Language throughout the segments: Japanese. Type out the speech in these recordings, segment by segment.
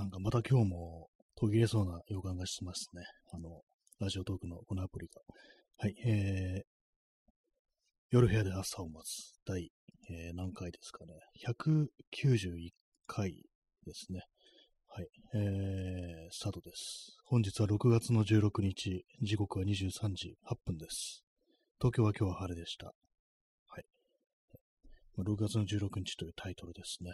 なんかまた今日も途切れそうな予感がしますね。あの、ラジオトークのこのアプリが。はい、えー、夜部屋で朝を待つ第、えー、何回ですかね。191回ですね。はい、えー、スタートです。本日は6月の16日、時刻は23時8分です。東京は今日は晴れでした。はい。6月の16日というタイトルですね。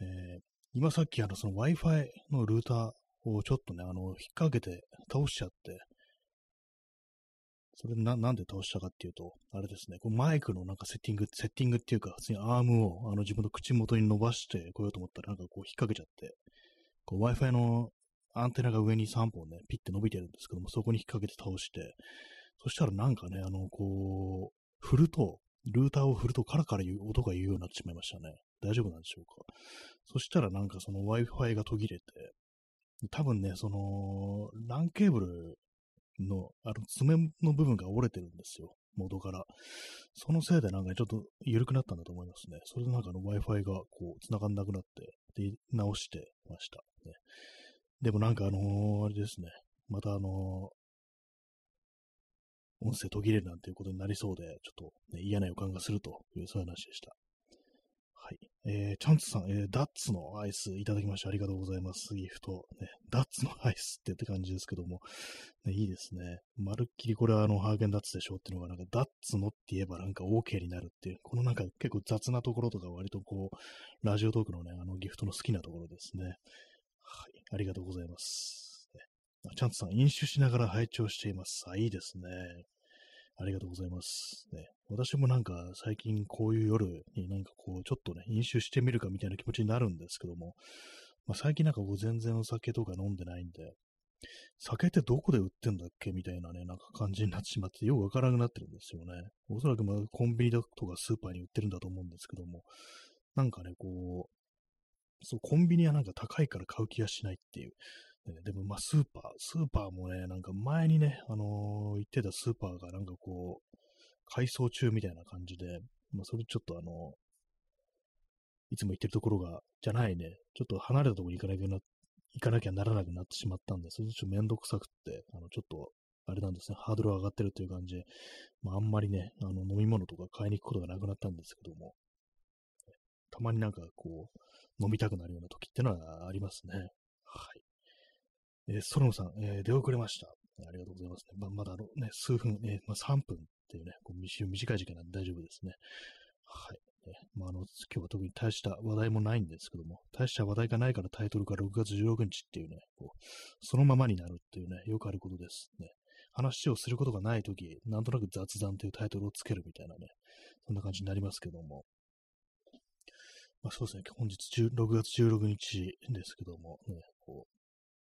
えー、今さっきあのその Wi-Fi のルーターをちょっとね、あの、引っ掛けて倒しちゃって、それな、なんで倒したかっていうと、あれですね、こうマイクのなんかセッティング、セッティングっていうか、普通にアームをあの自分の口元に伸ばしてこようと思ったら、なんかこう引っ掛けちゃって、こう Wi-Fi のアンテナが上に3本ね、ピッて伸びてるんですけども、そこに引っ掛けて倒して、そしたらなんかね、あの、こう、振ると、ルーターを振るとカラカラ音が言うようになってしまいましたね。大丈夫なんでしょうか？そしたらなんかその Wi-Fi が途切れて、多分ね、その、LAN ケーブルの、あの、爪の部分が折れてるんですよ。元から。そのせいでなんかちょっと緩くなったんだと思いますね。それでなんかの Wi-Fi がこう、繋がんなくなって、で、直してました。ね。でもなんかあのー、あれですね。またあのー、音声途切れるなんていうことになりそうで、ちょっと、ね、嫌な予感がするという、そういう話でした。えー、チャンツさん、えー、ダッツのアイスいただきましてありがとうございます。ギフト。ね、ダッツのアイスってって感じですけども、ね、いいですね。まるっきりこれはあの、ハーゲンダッツでしょっていうのが、なんか、ダッツのって言えばなんか OK になるっていう、このなんか結構雑なところとか割とこう、ラジオトークのね、あの、ギフトの好きなところですね。はい。ありがとうございます。ね、チャンツさん、飲酒しながら拝聴しています。あ、いいですね。ありがとうございます。ね、私もなんか最近こういう夜になんかこうちょっとね、飲酒してみるかみたいな気持ちになるんですけども、まあ、最近なんかこう全然お酒とか飲んでないんで、酒ってどこで売ってんだっけみたいなね、なんか感じになってしまって、よくわからなくなってるんですよね。おそらくまあコンビニだとかスーパーに売ってるんだと思うんですけども、なんかね、こう、そう、コンビニはなんか高いから買う気がしないっていう、でも、まあ、スーパー、スーパーもね、なんか前にね、あのー、行ってたスーパーがなんかこう、改装中みたいな感じで、まあ、それちょっとあのー、いつも行ってるところが、じゃないね、ちょっと離れたところに行かなきゃな、行かなきゃならなくなってしまったんで、それちょっとめんどくさくって、あの、ちょっと、あれなんですね、ハードル上がってるという感じで、まあ、あんまりね、あの、飲み物とか買いに行くことがなくなったんですけども、たまになんかこう、飲みたくなるような時ってのはありますね。はい。えー、ソロムさん、えー、出遅れました。ありがとうございますね。ままだあのね、数分、えー、まあ、3分っていうね、こう短い時間なんで大丈夫ですね。はい。ねまあ、あの今日は特に大した話題もないんですけども、大した話題がないからタイトルが6月16日っていうね、こうそのままになるっていうね、よくあることですね。話をすることがないとき、なんとなく雑談というタイトルをつけるみたいなね、そんな感じになりますけども。まあ、そうですね、本日6月16日ですけども、ね、こう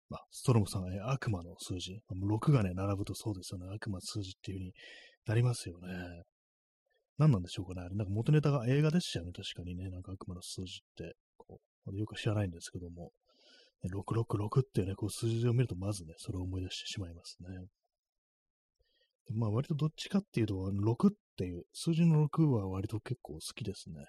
まあ、ストロムさんが、ね、悪魔の数字、6がね、並ぶとそうですよね、悪魔数字っていう風になりますよね。何なんでしょうかね。あれ、なんか元ネタが映画でしたよね、確かにね。なんか悪魔の数字って、こう、よく知らないんですけども、666っていうね、こう数字を見るとまずね、それを思い出してしまいますね。まあ割とどっちかっていうと、6っていう、数字の6は割と結構好きですね。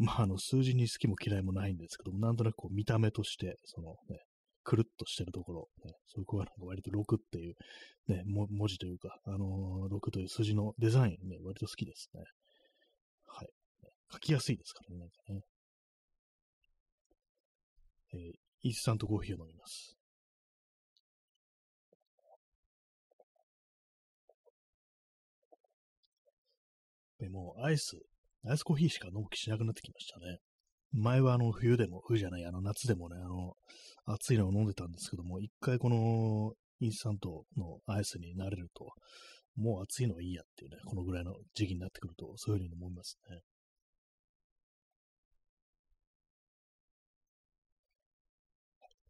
まああの数字に好きも嫌いもないんですけども、なんとなくこう見た目として、そのね、くるっとしてるところ、ね、そういう子はなんか割と6っていう、ね、文字というか、あのー、6という数字のデザインね、割と好きですね。はい。書きやすいですからね、なんかね。えー、インスタントコーヒーを飲みます。でもうアイス、アイスコーヒーしか飲む気しなくなってきましたね。前はあの冬でも、冬じゃない、あの夏でもね、あの、暑いのを飲んでたんですけども、一回このインスタントのアイスになれると、もう暑いのはいいやっていうね、このぐらいの時期になってくると、そういうふうに思いますね。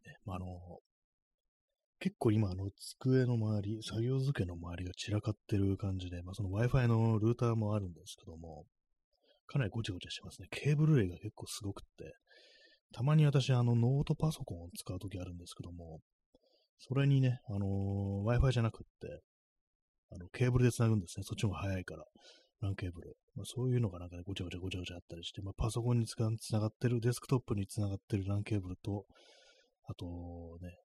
ねまあ、あの、結構今、あの、机の周り、作業机の周りが散らかってる感じで、まあ、その Wi-Fi のルーターもあるんですけども、かなりごちゃごちゃしてますね。ケーブル類が結構すごくって、たまに私、あの、ノートパソコンを使うときあるんですけども、それにね、あのー、Wi-Fi じゃなくって、あの、ケーブルで繋ぐんですね。そっちの方が早いから。LAN ケーブル。まあ、そういうのがなんかね、ごちゃごちゃごちゃごちゃあったりして、まあ、パソコンにつながってる、デスクトップにつながってる LAN ケーブルと、あとね、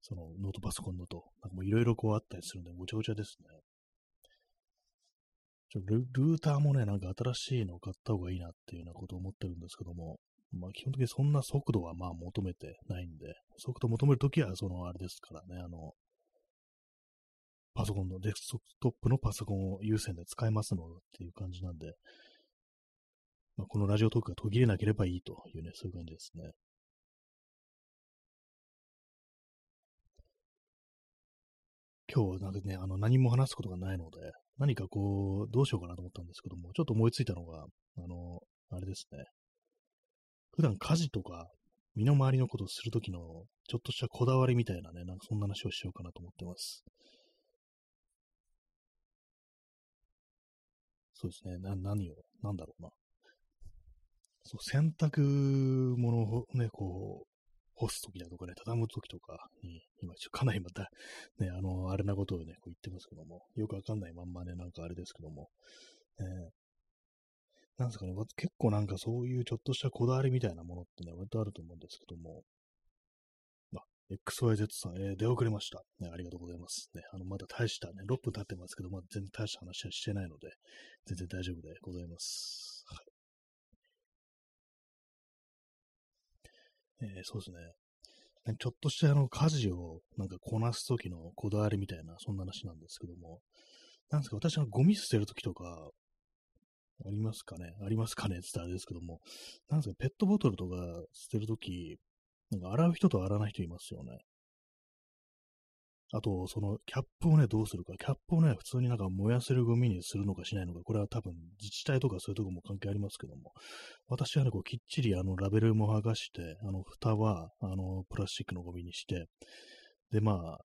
そのノートパソコンのと、なんかもういろいろこうあったりするんで、ごちゃごちゃですね。ちょルルーターもね、なんか新しいのを買った方がいいなっていうようなことを思ってるんですけども、まあ基本的にそんな速度はまあ求めてないんで、速度求めるときはそのあれですからね、あの、パソコンのデスクトップのパソコンを優先で使えますのっていう感じなんで、まあ、このラジオトークが途切れなければいいというね、そういう感じですね。今日はなんかね、あの何も話すことがないので、何かこう、どうしようかなと思ったんですけども、ちょっと思いついたのが、あの、あれですね。普段家事とか、身の回りのことをするときの、ちょっとしたこだわりみたいなね、なんかそんな話をしようかなと思ってます。そうですね。な、何を、なんだろうな。そう、洗濯物をね、こう、干すときだとかね、畳むときとかに、今、かなりまた、ね、あの、あれなことをね、こう言ってますけども、よくわかんないまんまね、なんかあれですけども、えー、なんですかね、結構なんかそういうちょっとしたこだわりみたいなものってね、割とあると思うんですけども、あ、XYZ さん、えー、出遅れました。ね、ありがとうございます。ね、あの、まだ大したね、6分経ってますけど、まだ全然大した話はしてないので、全然大丈夫でございます。えー、そうですね。ちょっとしたあの家事をなんかこなすときのこだわりみたいな、そんな話なんですけども、なんですか、私はゴミ捨てるときとか、ありますかね？ありますかね？って言ったらあれですけども、なんですか、ペットボトルとか捨てるとき、なんか洗う人と洗わない人いますよね。あと、そのキャップをね、どうするか。キャップをね、普通になんか燃やせるゴミにするのかしないのか。これは多分自治体とかそういうとこも関係ありますけども。私はね、こうきっちりあのラベルも剥がして、あの蓋はあのプラスチックのゴミにして、で、まあ、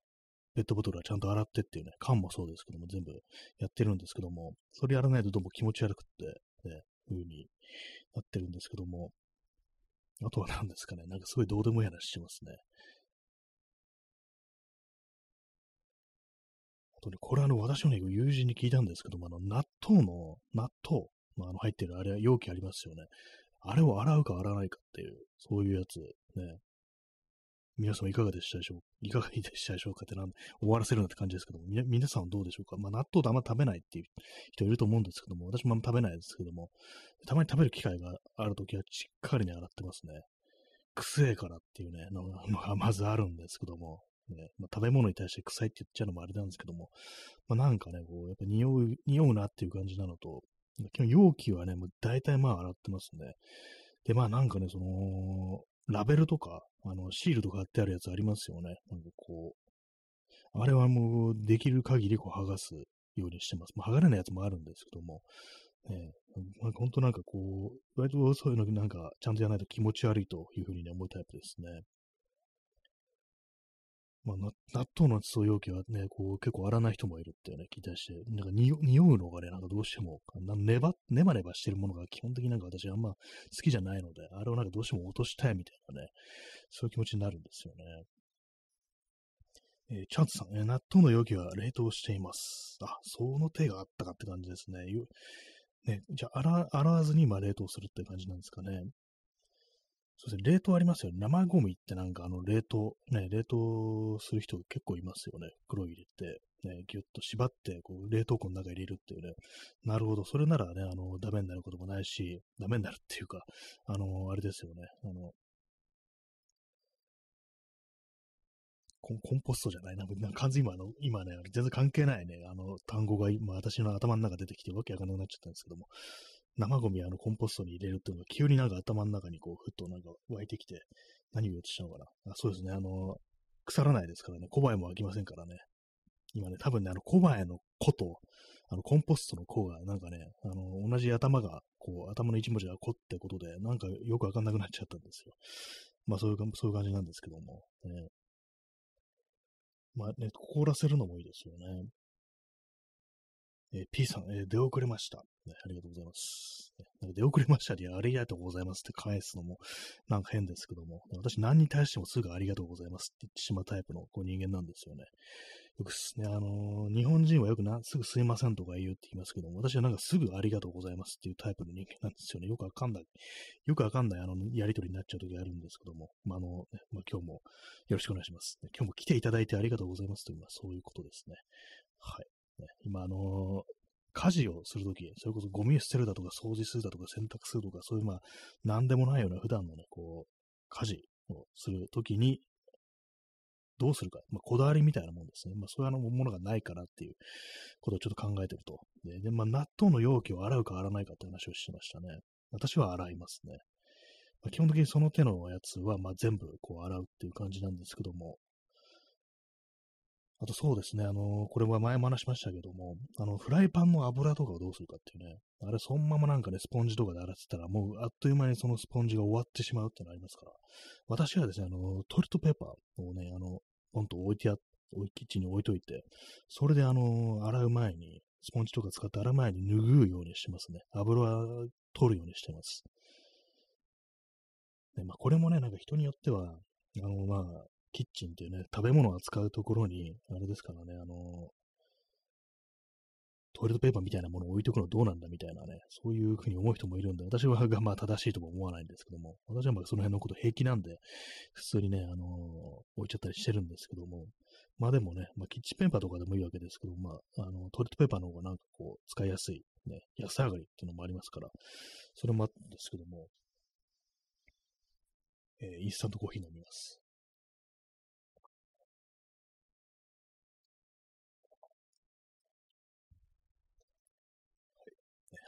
ペットボトルはちゃんと洗ってっていうね、缶もそうですけども、全部やってるんですけども、それやらないとどうも気持ち悪くって、ね、風になってるんですけども、あとは何ですかね、なんかすごいどうでもいい話してますね。とね、これあの、私のね、友人に聞いたんですけども、あの、納豆の、納豆のあの入ってるあれ、容器ありますよね。あれを洗うか洗わないかっていう、そういうやつ、ね。皆様いかがでしたでしょういかがでしたでしょうかってなん終わらせるなって感じですけども、み皆さんどうでしょうかまあ、納豆とあんま食べないっていう人いると思うんですけども、私もあんま食べないですけども、たまに食べる機会があるときはしっかりね、洗ってますね。くせえからっていうね、のがまずあるんですけども、ね、まあ、食べ物に対して臭いって言っちゃうのもあれなんですけども、まあ、なんかね、こう、やっぱ匂う、匂うなっていう感じなのと、基本容器はね、もう大体まあ洗ってますね。で、まあなんかね、その、ラベルとか、あの、シールとか貼ってあるやつありますよね。なんかこう、あれはもうできる限りこう剥がすようにしてます。まあ、剥がれないやつもあるんですけども、ね、まあ、本当なんかこう、割とそういうのなんかちゃんとやらないと気持ち悪いというふうにね、思うタイプですね。まあ、納豆の地層容器はね、こう結構洗わない人もいるっていうね、聞いたりして、なんか匂うのがね、なんかどうしても、ネバ、ネバネバしてるものが基本的になんか私あんま好きじゃないので、あれをなんかどうしても落としたいみたいなね、そういう気持ちになるんですよね。えー、チャンツさん、えー、納豆の容器は冷凍しています。あ、その手があったかって感じですね。ねじゃあ洗、洗わずに今冷凍するって感じなんですかね。そうですね、冷凍ありますよね。生ゴミってなんかあの冷凍、ね、冷凍する人結構いますよね。袋入れて、ね、ぎゅっと縛って、こう、冷凍庫の中に入れるっていうね。なるほど。それならね、あの、ダメになることもないし、ダメになるっていうか、あの、あれですよね。あの、コンポストじゃないな。なんか完全に今の、今ね、全然関係ないね、あの、単語が今私の頭の中出てきてわけわかんなくなっちゃったんですけども、生ゴミあのコンポストに入れるっていうのが急になんか頭の中にこうふっとなんか湧いてきて、何を言おうとしたのかな？あそうですね、あの、腐らないですからね、小バエも湧きませんからね。今ね、多分ね、あの小バエの子と、あのコンポストの子がなんかね、あの、同じ頭が、こう、頭の一文字が子ってことで、なんかよくわかんなくなっちゃったんですよ。まあそういうか、そういう感じなんですけども。ね、まあね、凍らせるのもいいですよね。え、P さん、え、出遅れました、ね。ありがとうございます。なんか出遅れましたで、ありがとうございますって返すのも、なんか変ですけども、私何に対してもすぐありがとうございますって言ってしまうタイプのこう人間なんですよね。よくね、あのー、日本人はよくな、すぐすいませんとか言うって言いますけども、私はなんかすぐありがとうございますっていうタイプの人間なんですよね。よくわかんない、よくわかんないあの、やりとりになっちゃう時あるんですけども、まあ、あの、ね、まあ、今日もよろしくお願いします。今日も来ていただいてありがとうございますという、まあ、そういうことですね。はい。ね、今、あの、家事をするとき、それこそゴミ捨てるだとか掃除するだとか洗濯するとか、そういうまあ、なんでもないような普段のね、こう、家事をするときに、どうするか、まあ、こだわりみたいなもんですね。まあ、そういうものがないからっていうことをちょっと考えてると。で、でまあ、納豆の容器を洗うか洗わないかって話をしてましたね。私は洗いますね。ま、基本的にその手のやつは、まあ、全部こう洗うっていう感じなんですけども、あとそうですね、あの、これは前も話しましたけども、あの、フライパンの油とかをどうするかっていうね、あれそのままなんかね、スポンジとかで洗ってたら、もうあっという間にそのスポンジが終わってしまうってのありますから、私はですね、あの、トイレットペーパーをね、あの、ポンと置いてや、キッチンに置いといて、それであの、洗う前に、スポンジとか使って洗う前に拭うようにしてますね。油は取るようにしてます。ね、まあ、これもね、なんか人によっては、あの、まあ、キッチンっていうね、食べ物を扱うところに、あれですからね、あの、トイレットペーパーみたいなものを置いとくのどうなんだみたいなね、そういうふうに思う人もいるんで、私はまあ正しいとも思わないんですけども、私はまあその辺のこと平気なんで、普通にね、あのー、置いちゃったりしてるんですけども、まあでもね、まあキッチンペーパーとかでもいいわけですけど、まあ、あの、トイレットペーパーの方がなんかこう、使いやすい、ね、安上がりっていうのもありますから、それもあるんですけども、えー、インスタントコーヒー飲みます。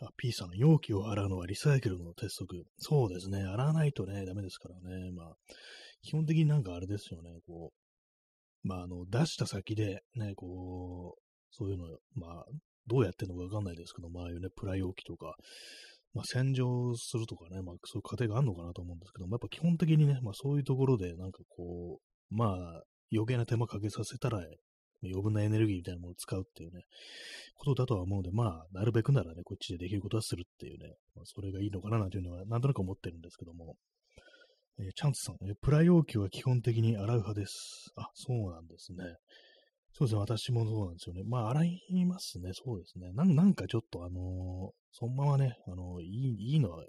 あ、P さん、容器を洗うのはリサイクルの鉄則。そうですね。洗わないとね、ダメですからね。まあ、基本的になんかあれですよね。こう、まあ、あの、出した先で、ね、こう、そういうの、まあ、どうやってんのかわかんないですけど、まあ、あいうね、プラ容器とか、まあ、洗浄するとかね、まあ、そういう過程があるのかなと思うんですけども、やっぱ基本的にね、まあ、そういうところで、なんかこう、まあ、余計な手間かけさせたら、余分なエネルギーみたいなものを使うっていうね、ことだとは思うので、まあ、なるべくならね、こっちでできることはするっていうね、まあ、それがいいのかななんていうのは、なんとなく思ってるんですけども、えー、チャンスさん、えー、プラ容器は基本的に洗う派です。あ、そうなんですね。そうですね、私もそうなんですよね。まあ、洗いますね、そうですね。なんなんかちょっと、あのー、そのままね、あのー、いい、いいのは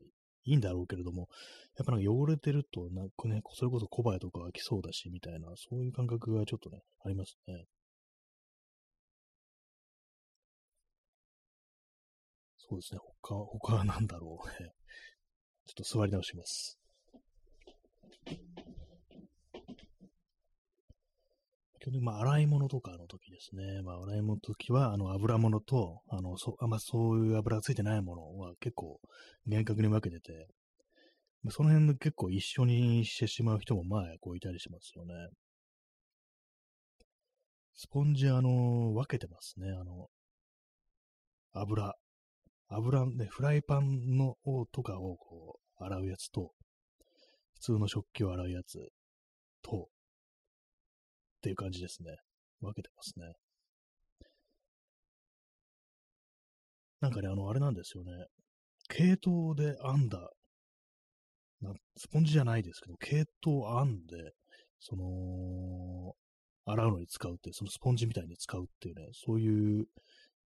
いいんだろうけれども、やっぱなんか汚れてると、なんかね、それこそ小林とか来そうだし、みたいな、そういう感覚がちょっとね、ありますね。そうですね。他、他は何だろうね。ちょっと座り直します。基本的、まあ、洗い物とかの時ですね。まあ、洗い物の時は、あの、油物と、あの、そ、あんまそういう油がついてないものは結構、厳格に分けてて、その辺で結構一緒にしてしまう人も、まあ、こういたりしますよね。スポンジ、あの、分けてますね。あの、油、油ね、フライパンのとかをこう、洗うやつと、普通の食器を洗うやつと、っていう感じですね。分けてますね。なんかね、あの、あれなんですよね。系統で編んだ、なスポンジじゃないですけど、系統編んで、その、洗うのに使うって、そのスポンジみたいに使うっていうね、そういう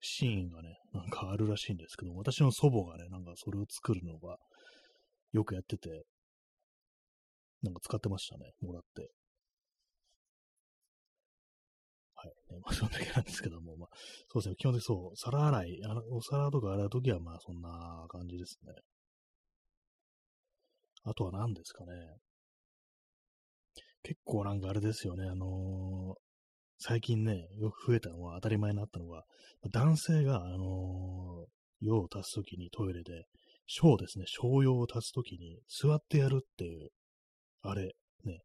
シーンがね、なんかあるらしいんですけど、私の祖母がね、なんかそれを作るのがよくやってて、なんか使ってましたね、もらって。はい。ね、まあ、そんだけなんですけども、まあ、そうですね、基本的にそう、皿洗い、あのお皿とか洗うときは、まあ、そんな感じですね。あとは何ですかね。結構なんかあれですよね、あの最近ね、よく増えたのは当たり前になったのが、男性が、あのー、用を足すときにトイレで、小ですね、小用を足すときに座ってやるっていう、あれ、ね。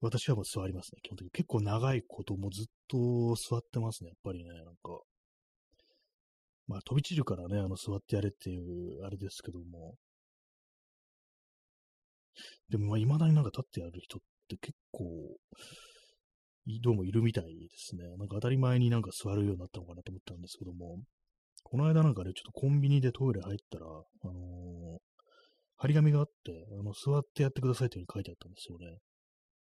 私はもう座りますね、基本的に。結構長いこともずっと座ってますね、やっぱりね、なんか。まあ、飛び散るからね、あの、座ってやれっていう、あれですけども。でも、まあ、未だになんか立ってやる人って結構どうもいるみたいですね。なんか当たり前になんか座るようになったのかなと思ったんですけども、この間なんかね、ちょっとコンビニでトイレ入ったら、あのー、張り紙があって、あの、座ってやってくださいというふうに書いてあったんですよね。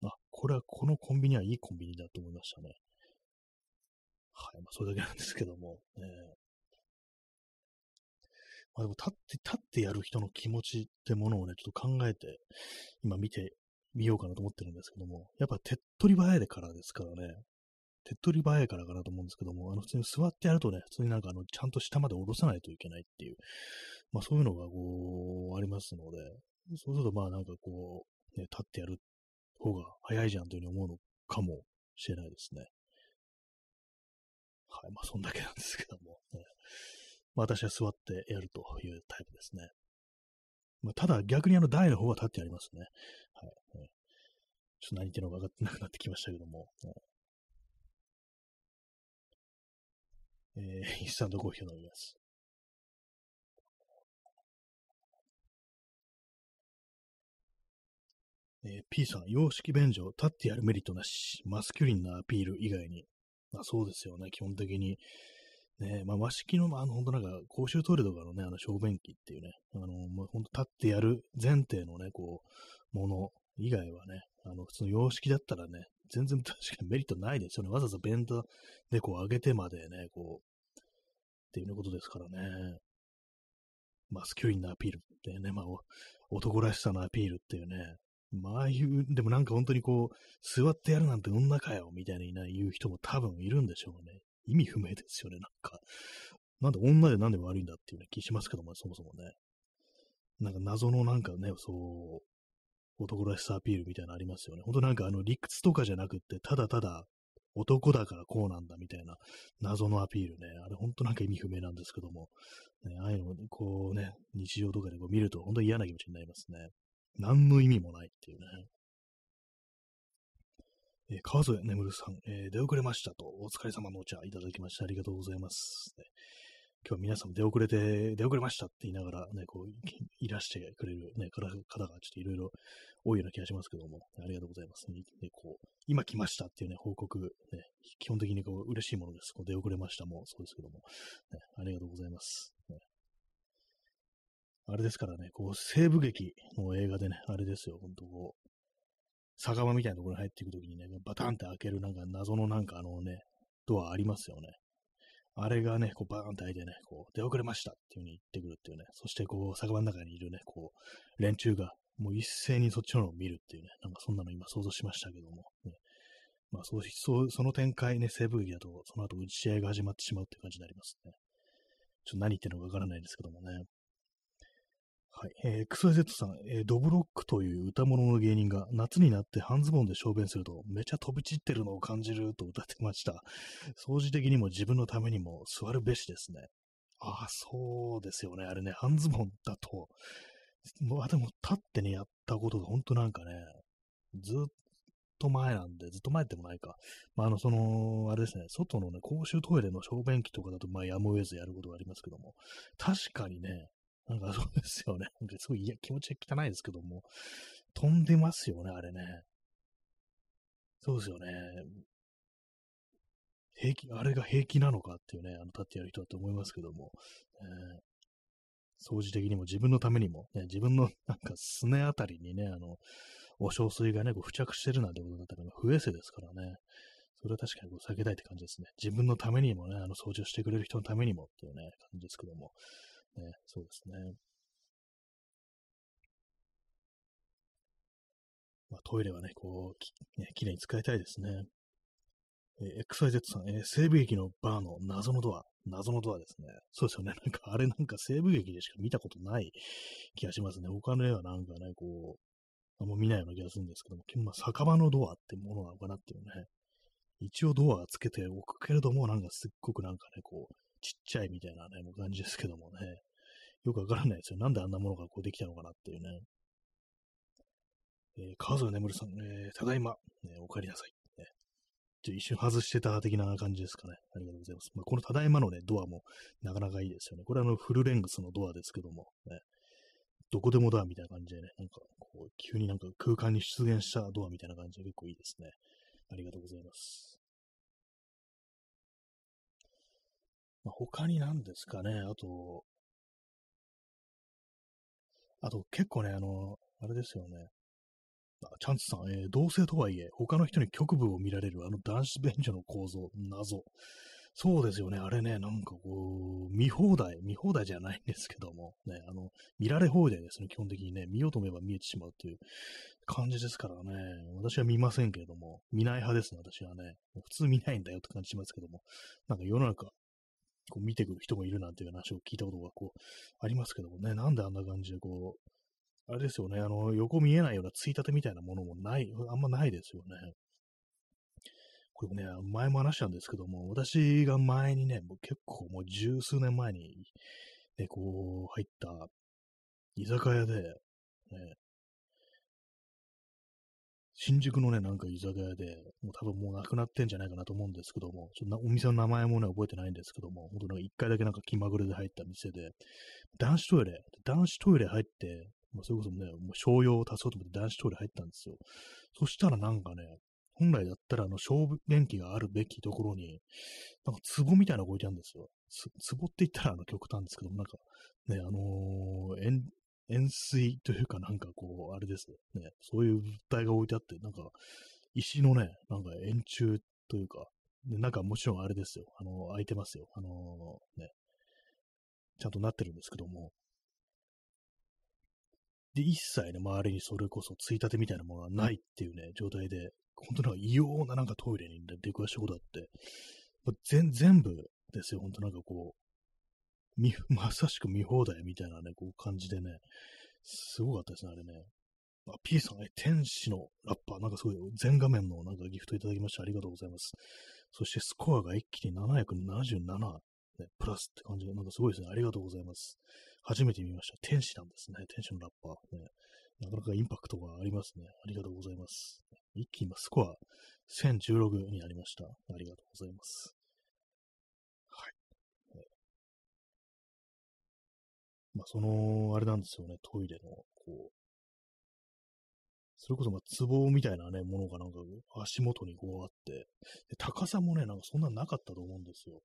あ、これはこのコンビニはいいコンビニだと思いましたね。はい、まあ、それだけなんですけども、ね、まあでも立って、立ってやる人の気持ちってものをね、ちょっと考えて、今見てみようかなと思ってるんですけども、やっぱ手っ取り早いからですからね、手っ取り早いからかなと思うんですけども、あの、普通に座ってやるとね、普通になんかあの、ちゃんと下まで下ろさないといけないっていう、まあそういうのがこう、ありますので、そうするとまあなんかこう、ね、立ってやる方が早いじゃんというふうに思うのかもしれないですね。はい、まあそんだけなんですけども、ね、私は座ってやるというタイプですね。まあ、ただ逆にあの台の方は立ってやりますね。はい。ちょっと何言ってるのか分かってなくなってきましたけども。えー、インスタントコーヒーを飲みます。えー、P さん、洋式便所、立ってやるメリットなし、マスキュリンなアピール以外に。まあそうですよね、基本的に。ね、まあ和式の、まあ、あの、本当なんか、公衆トイレとかのね、あの、小便器っていうね、あの、もう本当立ってやる前提のね、こう、もの以外はね、あの、普通の洋式だったらね、全然 確かにメリットないですよね。わざわざ便座でこう上げてまでね、こう、っていうことですからね。マスキュリンなアピールってね、まあ、男らしさのアピールっていうね、まあ、ああいう、でもなんか本当にこう、座ってやるなんて女かよ、みたいに言う人も多分いるんでしょうね。意味不明ですよね、なんか。なんで女でなんで悪いんだっていうね、気しますけども、そもそもね。なんか謎のなんかね、そう、男らしさアピールみたいなのありますよね。ほんとなんかあの理屈とかじゃなくって、ただただ男だからこうなんだみたいな謎のアピールね。あれほんとなんか意味不明なんですけども、ね、ああいうのこうね、日常とかでこう見ると本当に嫌な気持ちになりますね。何の意味もないっていうね。えー、川添眠さん、えー、出遅れましたと、お疲れ様のお茶いただきましてありがとうございます。ね、今日は皆さん出遅れて、出遅れましたって言いながらね、こう、いらしてくれるね、方がちょっといろいろ多いような気がしますけども、ありがとうございます。ね、こう、今来ましたっていうね、報告、ね、基本的にこう、嬉しいものです。こう出遅れましたもそうですけども、ね、ありがとうございます。ね、あれですからね、こう、西部劇の映画でね、あれですよ、本当こう、酒場みたいなところに入っていくときにね、バタンって開けるなんか謎のなんかあのね、ドアありますよね。あれがね、こうバーンって開いてね、こう出遅れましたっていう風に言ってくるっていうね、そしてこう酒場の中にいるね、こう連中がもう一斉にそっちののを見るっていうね、なんかそんなの今想像しましたけども、ね、まあそうそうその展開ね、西部劇だとその後打ち合いが始まってしまうっていう感じになりますね。ちょっと何言ってるのかわからないですけどもね。はい。えー、クソエゼットさん、えー、ドブロックという歌物の芸人が夏になって半ズボンで小便するとめちゃ飛び散ってるのを感じると歌ってました。掃除的にも自分のためにも座るべしですね。ああ、そうですよね。あれね、半ズボンだと、もう、あ、でも立ってね、やったことが本当なんかね、ずっと前なんで、ずっと前でもないか。まあ、あの、その、あれですね、外のね、公衆トイレの小便器とかだと、まあ、やむを得ずやることがありますけども、確かにね、なんかそうですよね。すごいや気持ちが汚いですけども、飛んでますよね、あれね。そうですよね。平気、あれが平気なのかっていうね、あの、立ってやる人だと思いますけども、えー、掃除的にも自分のためにも、ね、自分のなんかすねあたりにね、あの、お小水がね、こう付着してるなんてことだったら、不衛生ですからね。それは確かにこう避けたいって感じですね。自分のためにもね、あの掃除をしてくれる人のためにもっていうね、感じですけども。ね、そうですね。まあ、トイレはね、こう、きね、綺麗に使いたいですね。えー、XYZ さん、えー、西部劇のバーの謎のドア。謎のドアですね。そうですよね。なんか、あれなんか西部劇でしか見たことない気がしますね。他の絵はなんかね、こう、あんま見ないような気がするんですけども、まあ、酒場のドアってものなのかなっていうね。一応ドアつけておくけれども、なんかすっごくなんかね、こう、ちっちゃいみたいなね、もう感じですけどもね。よくわからないですよ。なんであんなものがこうできたのかなっていうね。えー、川添眠さん、えー、ただいま、ね、お帰りなさい。ね、ちょ一瞬外してた的な感じですかね。ありがとうございます。まあ、このただいまのね、ドアもなかなかいいですよね。これはあのフルレングスのドアですけども、ね、どこでもドアみたいな感じでね、なんかこう、急になんか空間に出現したドアみたいな感じで結構いいですね。ありがとうございます。まあ、他に何ですかね、あと、あと結構ね、あの、あれですよね。あチャンツさん、えー、同性とはいえ、他の人に局部を見られるあの男子便所の構造、謎。そうですよね。あれね、なんかこう、見放題、見放題じゃないんですけども、ね、あの、見られ放題ですね。基本的にね、見ようと思えば見えてしまうという感じですからね。私は見ませんけれども、見ない派ですね、私はね。普通見ないんだよって感じしますけども、なんか世の中、こう見てくる人もいるなんていう話を聞いたことがこう、ありますけどもね、なんであんな感じでこう、あれですよね、あの、横見えないようなついたてみたいなものもない、あんまないですよね。これね、前も話したんですけども、私が前にね、もう結構もう十数年前に、ね、こう、入った居酒屋で、ね、新宿のね、なんか居酒屋で、もう多分もうなくなってんじゃないかなと思うんですけども、ちょっとお店の名前もね、覚えてないんですけども、本当に一回だけなんか気まぐれで入った店で、男子トイレ、男子トイレ入って、まあ、それこそね、もう商用を足そうと思って男子トイレ入ったんですよ。そしたらなんかね、本来だったら、あの、勝負電気があるべきところに、なんか、壺みたいなのが置いてあるんですよ。壺って言ったら、あの、極端ですけども、なんか、ね、あのー、円、錐というか、なんかこう、あれです。ね、そういう物体が置いてあって、なんか、石のね、なんか円柱というか、でなんかもちろんあれですよ。あの、開いてますよ。あのー、ね、ちゃんとなってるんですけども。で、一切ね、周りにそれこそついたてみたいなものはないっていうね、状態で、本当なんか異様ななんかトイレに出くわしたことあって、全全部ですよ、本当なんかこうう、まさしく見放題みたいなね、こう感じでね、すごかったですね、あれね。あ、P さん、え、天使のラッパー、なんかすごい全画面のなんかギフトいただきましてありがとうございます。そしてスコアが一気に777、ね、プラスって感じで、なんかすごいですね。ありがとうございます。初めて見ました。天使なんですね。天使のラッパー。ね、なかなかインパクトがありますね。ありがとうございます。一気に今スコア1016になりました。ありがとうございます。はい。まあ、その、あれなんですよね、トイレの、こう、それこそ、まあ、壺みたいなね、ものがなんか、足元にこうあって、で高さもね、なんかそんななかったと思うんですよ。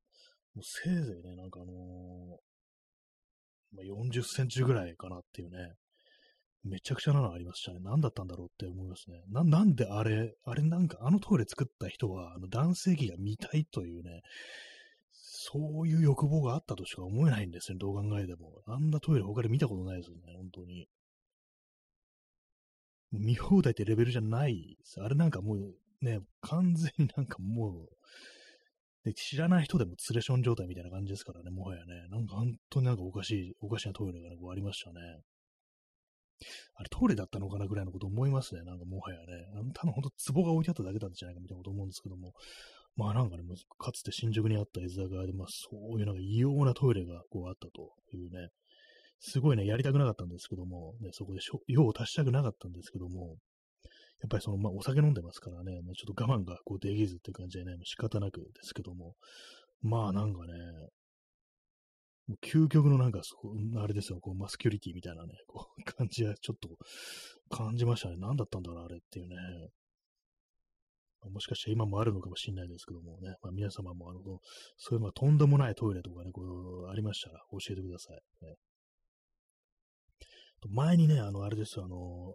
もうせいぜいね、なんかあのー、まあ、40センチぐらいかなっていうね、めちゃくちゃなのありましたね。何だったんだろうって思いますね。な、なんであれ、あれなんか、あのトイレ作った人は、あの男性器が見たいというね、そういう欲望があったとしか思えないんですね、どう考えても。あんなトイレ他で見たことないですよね、本当に。見放題ってレベルじゃないですあれなんかもうね、完全になんかもう、で知らない人でもツレション状態みたいな感じですからね、もはやね。なんか本当になんかおかしい、おかしなトイレがね、こうありましたね。あれ、トイレだったのかなぐらいのこと思いますね。なんかもはやね。あの、多分本当壺が置いてあっただけなんじゃないかみたいなこと思うんですけども。まあなんかね、かつて新宿にあった居酒屋で、まあそういうなんか異様なトイレがこうあったというね。すごいね、やりたくなかったんですけども、ね、そこで用を足したくなかったんですけども、やっぱりその、まあお酒飲んでますからね、もうちょっと我慢がこうできずって感じでね、仕方なくですけども、まあなんかね、もう究極のなんか、そう、あれですよ、こう、マスキュリティみたいなね、こう、感じはちょっと感じましたね。何だったんだろう、あれっていうね。もしかして今もあるのかもしれないですけどもね、まあ、皆様もあの、そういうまあとんでもないトイレとかね、こう、ありましたら教えてください。ね、前にね、あの、あれですよ、あの、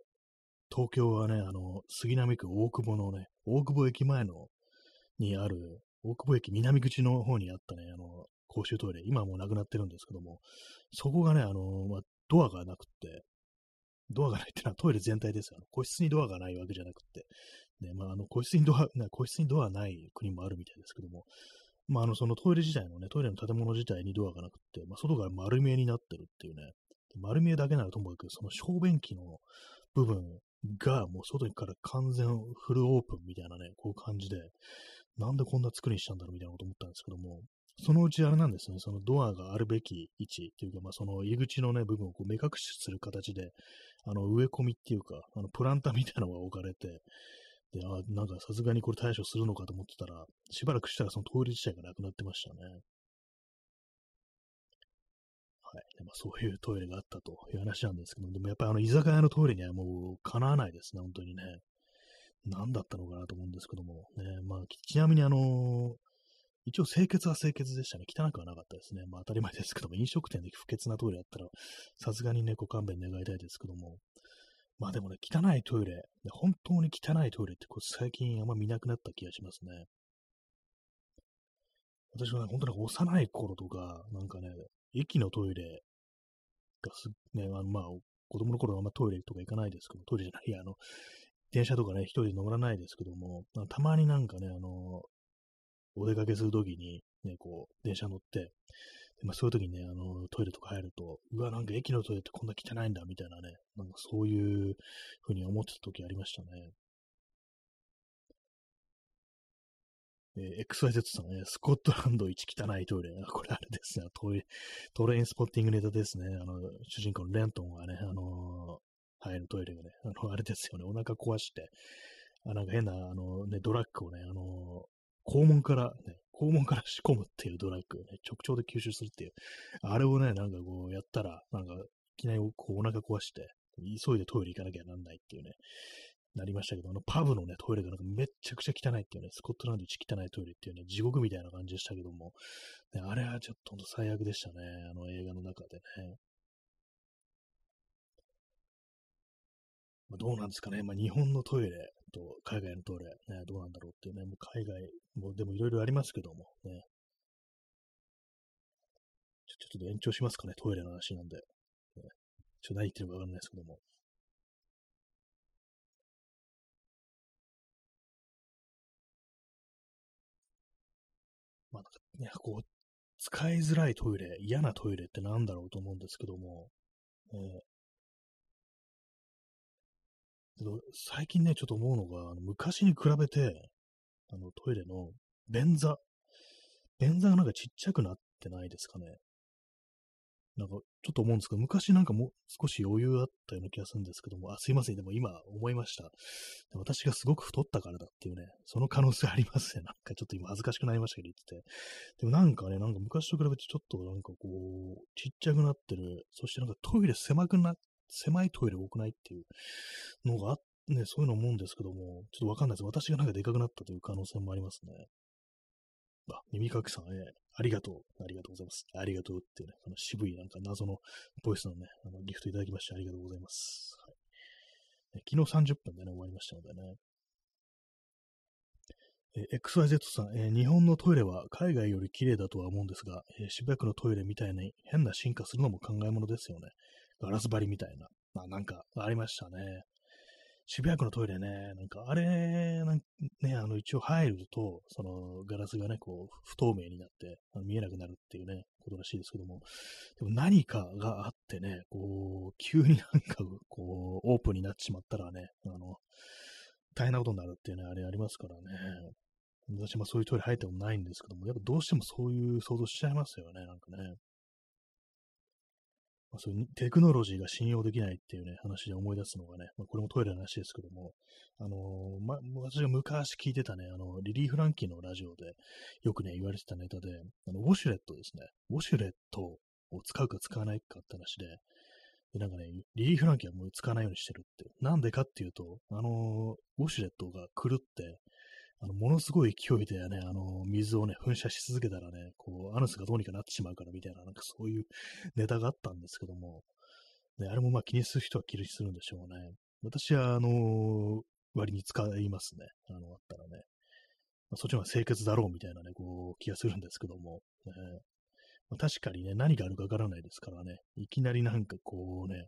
東京はね、あの、杉並区大久保のね、大久保駅前の、にある、大久保駅南口の方にあったね、あの、公衆トイレ、今はもうなくなってるんですけども、そこがね、あの、まあ、ドアがなくって、ドアがないってのはトイレ全体ですよ。個室にドアがないわけじゃなくって、ね、まあ、あの、個室にドア、ね個室にドアない国もあるみたいですけども、まあ、あの、そのトイレ自体のね、トイレの建物自体にドアがなくて、まあ、外が丸見えになってるっていうね、丸見えだけならともかく、その小便器の部分がもう外から完全フルオープンみたいなね、こういう感じで、なんでこんな作りにしたんだろうみたいなこと思ったんですけども、そのうちあれなんですね、そのドアがあるべき位置というか、まあ、その入り口のね、部分をこう目隠しする形で、あの、植え込みっていうか、あの、プランターみたいなのが置かれて、で、あ、なんかさすがにこれ対処するのかと思ってたら、しばらくしたらそのトイレ自体がなくなってましたね。はい。でまあ、そういうトイレがあったという話なんですけども、でもやっぱりあの居酒屋のトイレにはもうかなわないですね、本当にね。何だったのかなと思うんですけども、ね、まあ、ちなみにあの一応清潔は清潔でしたね。汚くはなかったですね。まあ当たり前ですけども、飲食店で不潔なトイレだったら、さすがにね、ご勘弁願いたいですけども。まあでもね、汚いトイレ、本当に汚いトイレってこう最近あんま見なくなった気がしますね。私はね、本当に幼い頃とか、なんかね、駅のトイレがす、ね、あのまあ、子供の頃はあんまトイレとか行かないですけど、トイレじゃない、あの、電車とかね、一人で乗らないですけども、たまになんかね、あの、お出かけするときに、ね、こう、電車乗って、まあ、そういう時にね、あの、トイレとか入ると、うわ、なんか駅のトイレってこんな汚いんだ、みたいなね、なんかそういうふうに思ってた時ありましたね。えー、XYZ さんね、スコットランド一汚いトイレ。これあれですねトイレ、トレインスポッティングネタですね。あの、主人公のレントンがね、あのー、入るトイレがね、あの、あれですよね、お腹壊して、あなんか変な、あのね、ドラッグをね、あの肛門から、ね、肛門から仕込むっていうドラッグをね、直腸で吸収するっていう、あれをね、なんかこうやったら、なんか、いきなりこうお腹壊して、急いでトイレ行かなきゃなんないっていうね、なりましたけど、あのパブのね、トイレがなんかめっちゃくちゃ汚いっていうね、スコットランド一汚いトイレっていうね、地獄みたいな感じでしたけども、ね、あれはちょっと最悪でしたね、あの映画の中でね。まあ、どうなんですかね、まあ、日本のトイレ。と海外のトイレ、ね、どうなんだろうっていうね、もう海外もうでもいろいろありますけども、ね。ちょちょっと延長しますかね、トイレの話なんで。ね、ちょっと何言ってるかわかんないですけども。まあ、なんかね、こう、使いづらいトイレ、嫌なトイレって何だろうと思うんですけども、えー、最近ね、ちょっと思うのが、昔に比べて、あのトイレの便座、便座がなんかちっちゃくなってないですかね。なんか、ちょっと思うんですけど、昔なんかもう少し余裕あったような気がするんですけども、あ、すいません、でも今思いました。私がすごく太ったからだっていうね、その可能性ありますね。なんかちょっと今恥ずかしくなりましたけど言ってて。でもなんかね、なんか昔と比べてちょっとなんかこう、ちっちゃくなってる。そしてなんかトイレ狭くな、狭いトイレ多くないっていうのがあっね、そういうの思うんですけども、ちょっとわかんないです。私がなんかでかくなったという可能性もありますね。あ、耳かきさん、ええありがとう。ありがとうございます。ありがとうっていうね、あの渋いなんか謎のボイスのね、あのギフトいただきましてありがとうございます。はい、昨日30分でね、終わりましたのでね。え XYZ さん、えー、日本のトイレは海外より綺麗だとは思うんですが、えー、渋谷区のトイレみたいに変な進化するのも考え物ですよね。ガラス張りみたいな。まあなんかありましたね。渋谷区のトイレね、なんかあれ、なんね、あの一応入ると、そのガラスがね、こう不透明になってあの見えなくなるっていうね、ことらしいですけども、でも何かがあってね、こう、急になんかこう、オープンになってしまったらね、あの、大変なことになるっていうね、あれありますからね。私もそういうトイレ入ったことないんですけども、やっぱどうしてもそういう想像しちゃいますよね、なんかね。まあ、そういうテクノロジーが信用できないっていうね、話で思い出すのがね、まあ、これもトイレの話ですけども、あのー、ま、私が昔聞いてたね、あの、リリー・フランキーのラジオでよくね、言われてたネタで、あの、ウォシュレットですね。ウォシュレットを使うか使わないかって話で、で、なんかね、リリー・フランキーはもう使わないようにしてるって。なんでかっていうと、あのー、ウォシュレットが狂って、あの、ものすごい勢いでね、あの、水をね、噴射し続けたらね、こう、アヌスがどうにかなってしまうからみたいな、なんかそういうネタがあったんですけども、ね、あれもまあ気にする人は気にするんでしょうね。私は、あの、割に使いますね。あの、あったらね。まあ、そっちの方が清潔だろうみたいなね、こう、気がするんですけども、ねまあ、確かにね、何があるかわからないですからね、いきなりなんかこうね、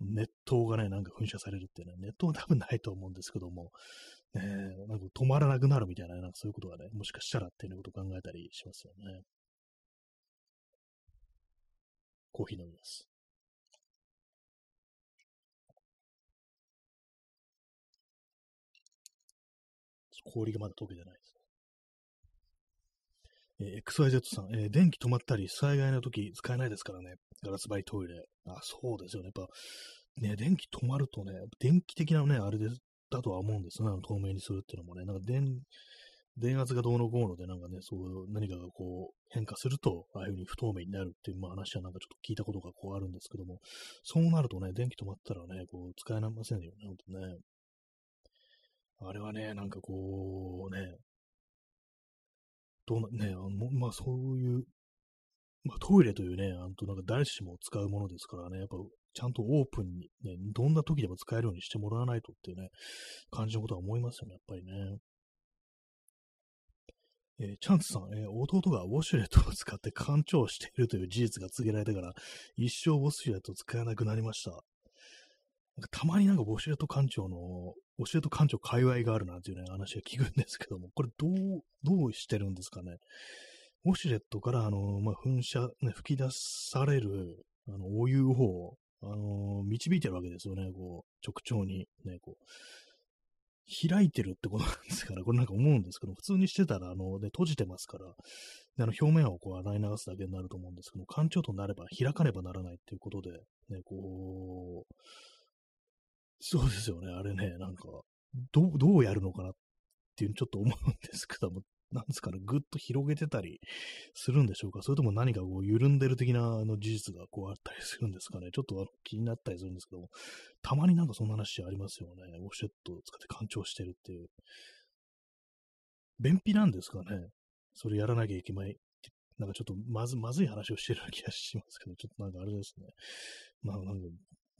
熱湯がね、なんか噴射されるってね、熱湯は多分ないと思うんですけども、ね、なんか止まらなくなるみたいな、なんかそういうことがね、もしかしたらっていうことを考えたりしますよね。コーヒー飲みます。氷がまだ溶けてないですえー、XYZ さん、えー、電気止まったり、災害の時使えないですからね。ガラス張りトイレ。あ、そうですよね。やっぱ、ね、電気止まるとね、電気的なね、あれですだとは思うんですよね。透明にするっていうのもね。なんか電、電圧がどうのこうので、なんかね、そう何かがこう変化すると、ああいう風に不透明になるっていう、まあ、話はなんかちょっと聞いたことがこうあるんですけども、そうなるとね、電気止まったらね、こう使えませんよね、ほんとね。あれはね、なんかこう、ね、どうな、ね、あのまあそういう、まあトイレというね、あとなんか誰しも使うものですからね、やっぱちゃんとオープンに、ね、どんな時でも使えるようにしてもらわないとっていうね、感じのことは思いますよね、やっぱりね。えー、チャンツさん、えー、弟がウォシュレットを使って干潮しているという事実が告げられてから、一生ウォシュレットを使えなくなりました。なんかたまになんかウォシュレット館長の、ウォシュレット館長界隈があるなんていうね、話が聞くんですけども、これどう、どうしてるんですかね。ウォシュレットから、あの、まあ、噴射、ね、吹き出される、あの、お湯を、あの導いてるわけですよね、こう、直腸に、ね、こう、開いてるってことなんですから、これなんか思うんですけど、普通にしてたら、あの、ね、閉じてますから、あの表面をこう洗い流すだけになると思うんですけど、干潮となれば開かねばならないっていうことで、ね、こう、そうですよね、あれね、なんか、どう、どうやるのかなっていう、ちょっと思うんですけども、なんですかね、ぐっと広げてたりするんでしょうか？それとも何かこう緩んでる的なあの事実がこうあったりするんですかね？ちょっと気になったりするんですけども、たまになんかそんな話ありますよね。ウォシュレットを使って干潮してるっていう。便秘なんですかね？それやらなきゃいけない。なんかちょっとまず、まずい話をしてるような気がしますけど、ちょっとなんかあれですね。まあなんか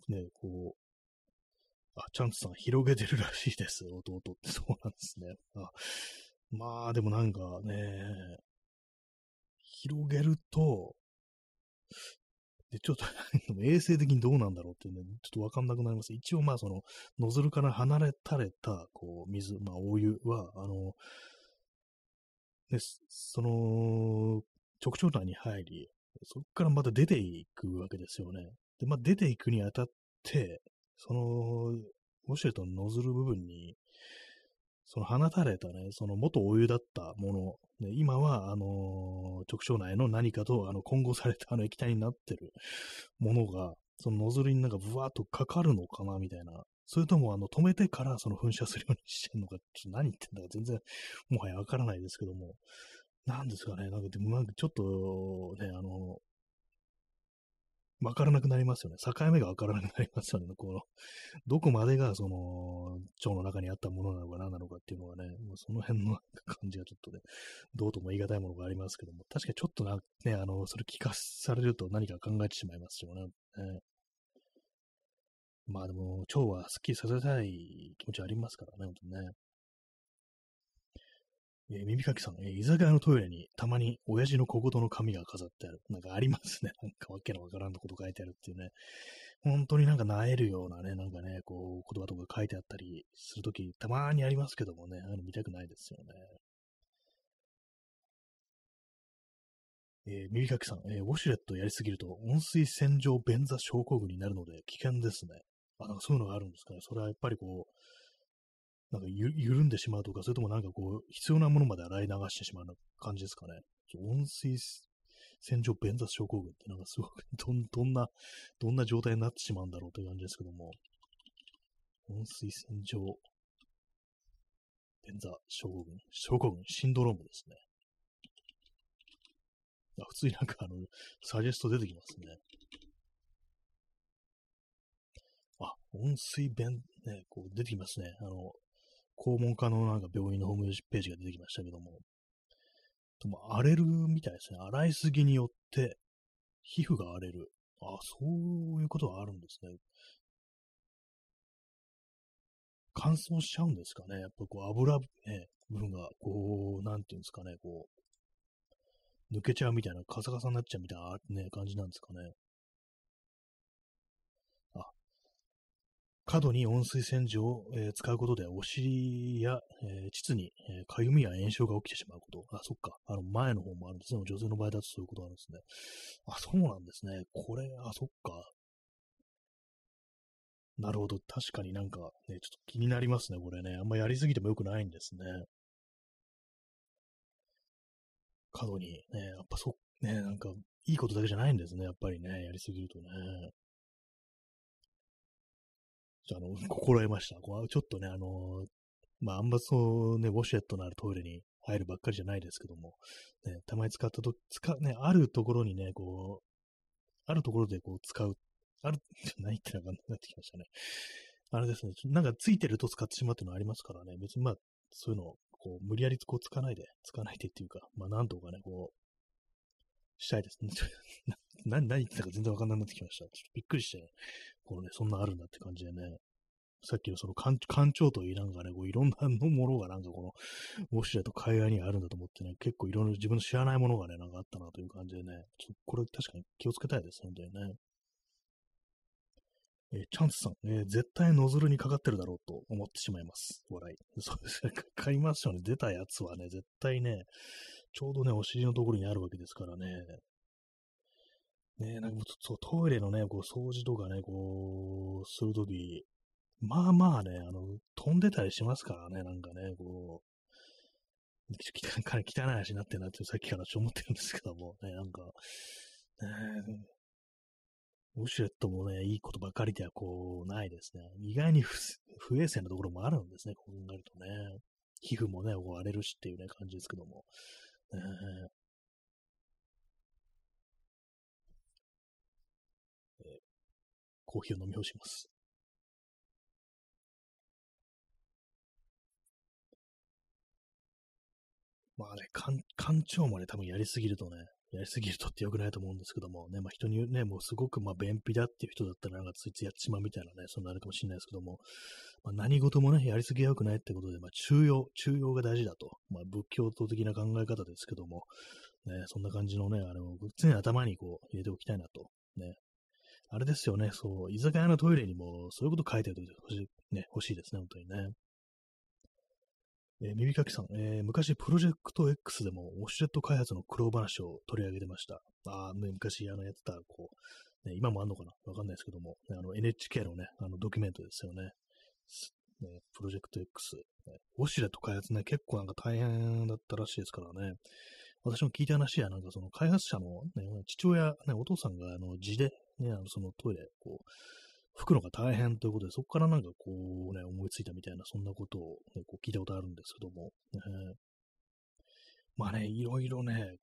ね、こう、あ、チャンツさん広げてるらしいです、弟って。そうなんですね。あまあ、でもなんかね、広げると、で、ちょっと衛生的にどうなんだろうってね、ちょっとわかんなくなります。一応まあその、ノズルから離れたれた、こう、水、まあお湯は、あの、で、その、直腸内に入り、そこからまた出ていくわけですよね。で、まあ出ていくにあたって、その、ウォシュレットのノズル部分に、その放たれたね、その元お湯だったもの、ね、今は、あのー、直腸内の何かと、あの、混合されたあの液体になってるものが、そのノズルになんかブワーっとかかるのかな、みたいな。それとも、あの、止めてからその噴射するようにしてんのか、ちょっと何言ってんだか全然、もはやわからないですけども。なんですかね、なんか、でもなんかちょっと、ね、あの、わからなくなりますよね。境目がわからなくなりますよね。この、どこまでがその、腸の中にあったものなのか何なのかっていうのがね、もうその辺の感じがちょっとね、どうとも言い難いものがありますけども、確かにちょっとな、ね、あの、それ聞かされると何か考えてしまいますよね。ねまあでも、腸はスッキリさせたい気持ちありますからね、本当にね。えー、耳かきさん、えー、居酒屋のトイレにたまに親父の小言の紙が飾ってある。なんかありますね。なんかわけのわからんのこと書いてあるっていうね。本当になんか萎えるようなね、なんかね、こう、言葉とか書いてあったりするとき、たまにありますけどもね、あの見たくないですよね。えー、耳かきさん、えー、ウォシュレットやりすぎると温水洗浄便座症候群になるので危険ですね。あ、なんかそういうのがあるんですかね。それはやっぱりこう、なんかゆ緩んでしまうとか、それともなんかこう、必要なものまで洗い流してしまうような感じですかね。温水洗浄便座症候群ってなんかすごく どん、どんな、どんな状態になってしまうんだろうという感じですけども、温水洗浄便座症候群、症候群、シンドロームですね。あ普通になんかあの、サジェスト出てきますね。あ、温水便、ね、こう出てきますね。あの、肛門科のなんか病院のホームページが出てきましたけども、とも荒れるみたいですね。洗いすぎによって皮膚が荒れる。あ、そういうことがあるんですね。乾燥しちゃうんですかね。やっぱこう油、ね、部分がこう、なんていうんですかね、こう、抜けちゃうみたいな、カサカサになっちゃうみたいな、ね、感じなんですかね。過度に温水洗浄を、えー、使うことで、お尻や、えー、膣に、えー、かゆみや炎症が起きてしまうこと。あ、そっか。あの、前の方もあるんですね。女性の場合だとそういうことなんですね。あ、そうなんですね。これ、あ、そっか。なるほど。確かになんか、ね、ちょっと気になりますね、これね。あんまやりすぎてもよくないんですね。過度に、ね、やっぱそ、ね、なんか、いいことだけじゃないんですね。やっぱりね、やりすぎるとね。あの、心得ました。こうちょっとね、あのまあ、あんまそうね、ウォシュレットのあるトイレに入るばっかりじゃないですけども、ね、たまに使ったと、使、ね、あるところにね、こう、あるところでこう使う、ある、何言ってなかなってきましたね。あれですね、なんかついてると使ってしまうっていうのはありますからね、別にまあ、そういうのを、こう、無理やりこう、つかないで、つかないでっていうか、まあ、なんとかね、こう、したいですね。何、言ってたか全然わかんなくなってきました。ちょっとびっくりして、このね、そんなあるんだって感じでね。さっきのその館長といいなんかね、こういろんなのものがなんかこの、ウォシュレット海外にあるんだと思ってね、結構いろいろ自分の知らないものがね、なんかあったなという感じでね、ちょっとこれ確かに気をつけたいです、本当にね。えー、チャンスさん、えー、絶対ノズルにかかってるだろうと思ってしまいます。笑い。そうですね。かかりますよね。出たやつはね、絶対ね、ちょうどね、お尻のところにあるわけですからね。ねなんかそう、トイレのね、こう、掃除とかね、こう、するとき、まあまあね、あの、飛んでたりしますからね、なんかね、こう、汚い話になってるなってさっきからちょっと思ってるんですけども、ね、なんか、ね、ウシュレットもね、いいことばかりではこう、ないですね。意外に不衛生なところもあるんですね、こう考えるとね。皮膚もね、こう荒れるしっていうね、感じですけども。えー、コーヒーを飲み干します。まあね、館長もね、多分やりすぎるとね、やりすぎるとって良くないと思うんですけども、ね、まあ人にね、もうすごくまあ便秘だっていう人だったらなんかついついやってしまうみたいなね、そんなあるかもしれないですけども、まあ、何事もね、やりすぎは良くないってことで、まあ中庸、中庸が大事だと、まあ仏教徒的な考え方ですけども、ね、そんな感じのね、あの、常に頭にこう入れておきたいなと、ね。あれですよね、そう、居酒屋のトイレにもそういうこと書いておいてほしい、ね、欲しいですね、本当にね。えー、耳かきさん、えー、昔プロジェクト X でもウォシュレット開発の苦労話を取り上げてました。ああ、ね、昔あのやってた、こう、ね、今もあんのかな？わかんないですけども、ね、あの NHK のね、あのドキュメントですよね。ねプロジェクト X、ね。ウォシュレット開発ね、結構なんか大変だったらしいですからね。私も聞いた話や、なんかその開発者の、ね、父親、ね、お父さんがあの字で、ね、あのそのトイレ、こう、拭くのが大変ということで、そこからなんかこうね、思いついたみたいな、そんなことを、ね、こう聞いたことあるんですけども、ね、まあね、いろいろね、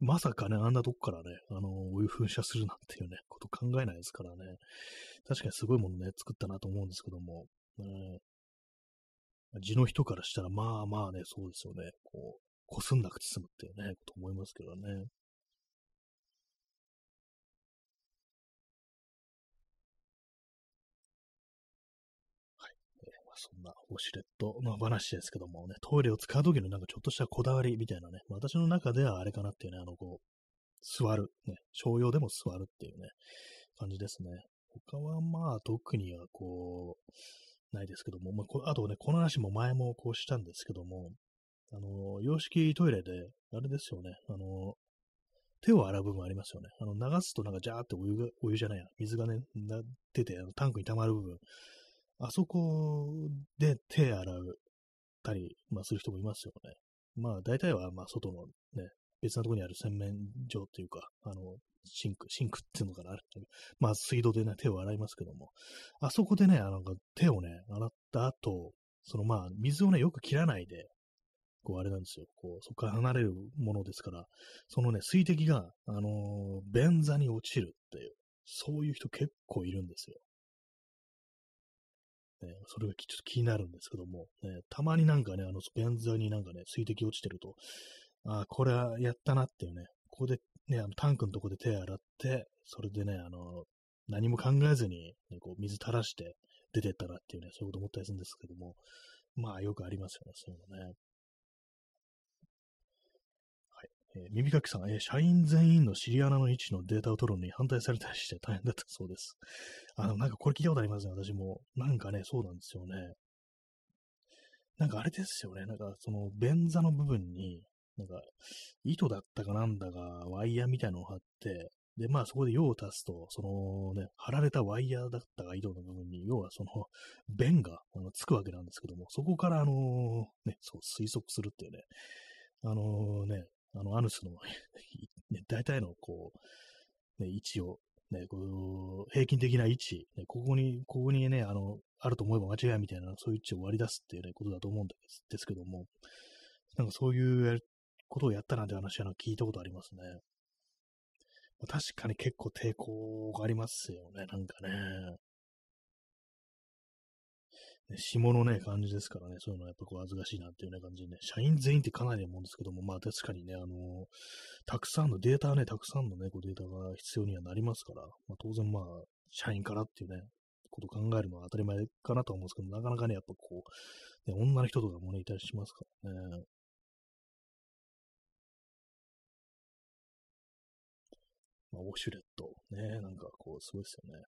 まさかね、あんなとこからね、あの、お湯噴射するなんていうね、こと考えないですからね、確かにすごいものね、作ったなと思うんですけども、ね、地の人からしたら、まあまあね、そうですよね、こう、こすんなくて済むっていうね、と思いますけどね。はい、え、まあそんなウォシュレットの話ですけどもね、トイレを使う時のなんかちょっとしたこだわりみたいなね、私の中ではあれかなっていうね、あの、こう、座る、ね、商用でも座るっていうね、感じですね。他はまあ特にはこう、ないですけども、まあ、あとね、この話も前もこうしたんですけども、あの、洋式トイレで、あれですよね、あの、手を洗う部分ありますよね。あの、流すとなんかジャーってお湯が、お湯じゃないや、水がね、な出て、あのタンクに溜まる部分、あそこで手洗うたり、まあ、する人もいますよね。まあ、大体は、まあ、外のね、別なところにある洗面所っていうか、あの、シンク、シンクっていうのかな。まあ、水道でね、手を洗いますけども、あそこでね、あの、手をね、洗った後、そのまあ、水をね、よく切らないで、こう、あれなんですよ。こう、そこから離れるものですから、そのね、水滴が、あのー、便座に落ちるっていう、そういう人結構いるんですよ。ね、それがちょっと気になるんですけども、ね、たまになんかね、あの、便座になんかね、水滴落ちてると、ああ、これはやったなっていうね、ここでね、あのタンクのとこで手洗って、それでね、あの、何も考えずに、ね、こう水垂らして出てったなっていうね、そういうこと思ったりするんですけども、まあよくありますよね、そういうのね。えー、耳かきさん、えー、社員全員のシリアナの位置のデータを取るのに反対されたりして大変だったそうです。あの、なんかこれ聞いたことありますね、私も。なんかね、そうなんですよね。なんかあれですよね、なんかその便座の部分に、なんか糸だったかなんだかワイヤーみたいのを貼って、で、まあそこで用を足すと、そのね、貼られたワイヤーだったか糸の部分に、要はその弁があのつくわけなんですけども、そこからあのね、そう推測するっていうね、あのね、あの、アヌスの ね、大体の、こう、ね、位置を、ね、こう、平均的な位置、ね、ここに、ここにね、あの、あると思えば間違いみたいな、そういう位置を割り出すっていうね、ことだと思うんですですけども、なんかそういうことをやったなんて話は聞いたことありますね。確かに結構抵抗がありますよね、なんかね。ね、下のね、感じですからね、そういうのはやっぱこう、恥ずかしいなっていうね、感じでね、社員全員ってかなりのもんですけども、まあ確かにね、あの、たくさんのデータはね、たくさんのね、こうデータが必要にはなりますから、まあ当然まあ、社員からっていうね、こと考えるのは当たり前かなと思うんですけど、なかなかね、やっぱこう、ね、女の人とかもね、いたりしますからね。まあ、ウォシュレット。ね、なんかこう、すごいですよね。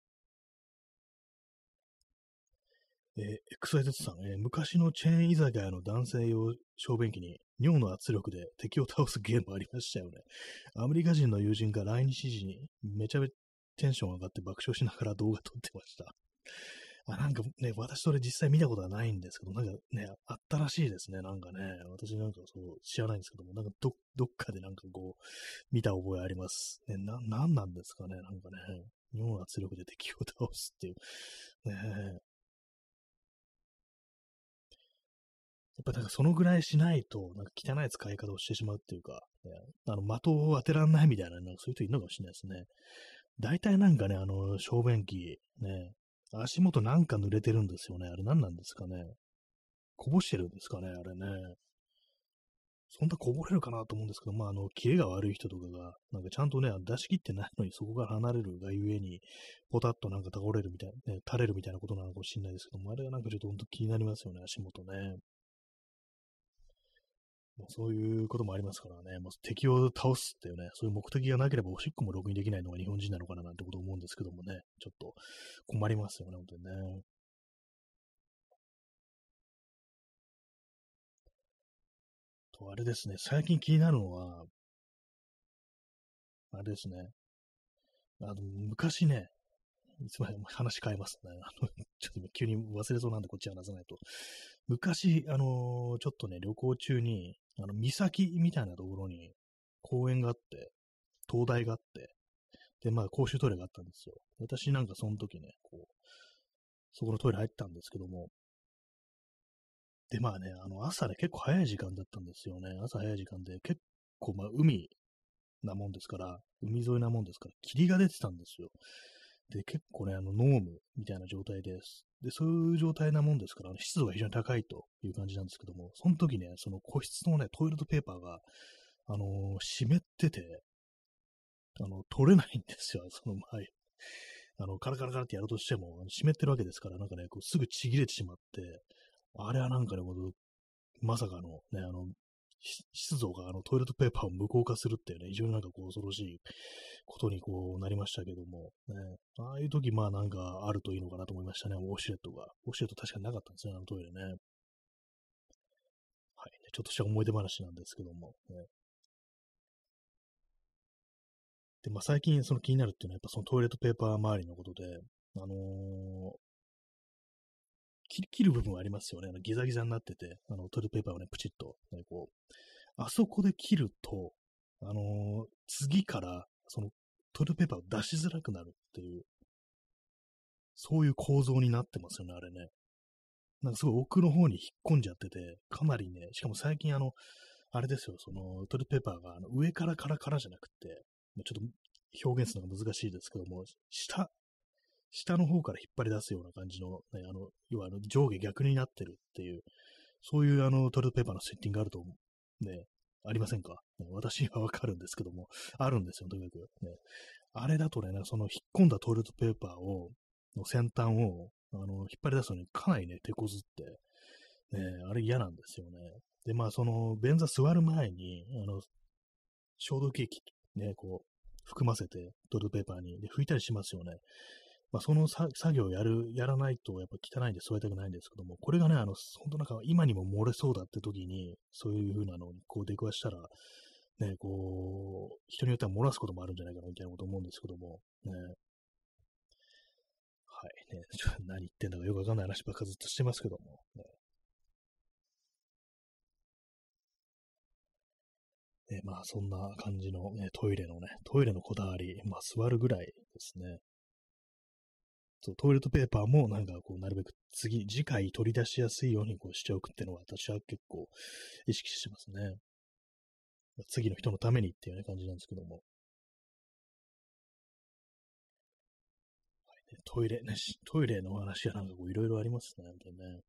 えー、XYZ さん、えー、昔のチェーン居酒屋の男性用小便器に尿の圧力で敵を倒すゲームありましたよね。アメリカ人の友人が来日時にめちゃめちゃテンション上がって爆笑しながら動画撮ってました。まあなんかね、私それ実際見たことはないんですけど、なんかね、あったらしいですね、なんかね。私なんかそう知らないんですけども、なんかどどっかでなんかこう、見た覚えあります。ね、な、なんなんですかね、なんかね、尿の圧力で敵を倒すっていう。ねやっぱなんかそのぐらいしないと、なんか汚い使い方をしてしまうっていうか、ね、あの、的を当てらんないみたいな、なんかそういう人いるのかもしれないですね。大体なんかね、あの、小便器、ね、足元なんか濡れてるんですよね。あれ何なんですかね。こぼしてるんですかね、あれね。そんなこぼれるかなと思うんですけど、まあ、あの、キレが悪い人とかが、なんかちゃんとね、出し切ってないのにそこから離れるがゆえに、ポタッとなんか倒れるみたい、ね、垂れるみたいなことなのかもしれないですけども、あれがなんかちょっと本当気になりますよね、足元ね。もうそういうこともありますからね、もう敵を倒すっていうね、そういう目的がなければおしっこもろくにできないのが日本人なのかななんてこと思うんですけどもね、ちょっと困りますよね、本当にね。と、あれですね、最近気になるのは、あれですね、あの、昔ね、いつまでも話変えますね。あの、ちょっと急に忘れそうなんでこっち話さないと。昔、あのー、ちょっとね、旅行中に、あの、岬みたいなところに公園があって、灯台があって、で、まあ、公衆トイレがあったんですよ。私なんかその時ね、こう、そこのトイレ入ったんですけども、で、まあね、あの、朝ね、結構早い時間だったんですよね。朝早い時間で、結構、まあ、海なもんですから、海沿いなもんですから、霧が出てたんですよ。で、結構ね、あの、ノームみたいな状態です。で、そういう状態なもんですから、湿度が非常に高いという感じなんですけども、その時ね、その個室のね、トイレットペーパーが、あのー、湿ってて、あの、取れないんですよ、その前。あの、カラカラカラってやろうとしても、湿ってるわけですから、なんかね、こうすぐちぎれてしまって、あれはなんかね、まさかのね、あの、湿度があのトイレットペーパーを無効化するっていうね、非常になんかこう恐ろしいことにこうなりましたけども、ね、ああいう時まあなんかあるといいのかなと思いましたね、ウォシュレットが。ウォシュレット確かになかったんですね、あのトイレね。はい、ね、ちょっとした思い出話なんですけども、ね。で、まあ最近その気になるっていうのはやっぱそのトイレットペーパー周りのことで、あのー、切る部分はありますよね。あのギザギザになってて、あのトイレットペーパーをね、プチッと、ね、こう、あそこで切ると、あのー、次から、そのトイレットペーパーを出しづらくなるっていう、そういう構造になってますよね、あれね。なんかすごい奥の方に引っ込んじゃってて、かなりね、しかも最近あの、あれですよ、そのトイレットペーパーがあの上からカラカラじゃなくて、ちょっと表現するのが難しいですけども、下、下の方から引っ張り出すような感じの、ね、あの、要はあの上下逆になってるっていう、そういうあのトイレットペーパーのセッティングがあると、ね、ありませんか、ね、私はわかるんですけども、あるんですよ、とにかく。ね、あれだとね、その引っ込んだトイレットペーパーを、の先端を、あの、引っ張り出すのにかなりね、手こずって、ね、あれ嫌なんですよね。で、まあ、その、便座座る前に、あの、消毒液、ね、こう、含ませて、トイレットペーパーに、で、拭いたりしますよね。まあ、その作業をやる、やらないとやっぱ汚いんで添えたくないんですけども、これがね、あの、本当なんか今にも漏れそうだって時に、そういう風なのにこう出くわしたら、ね、こう、人によっては漏らすこともあるんじゃないかなみたいなこと思うんですけども、ね。はい、ね、何言ってんだかよくわかんない話ばっかずっとしてますけども、ね。ね、まあそんな感じの、ね、トイレのね、トイレのこだわり、まあ座るぐらいですね。そう、トイレットペーパーもなんかこう、なるべく次、次回取り出しやすいようにこうしておくっていうのは私は結構意識してますね。次の人のためにっていう、ね、感じなんですけども。はいねトイレ、ね、トイレの話はなんかこういろいろありますね、本当にね。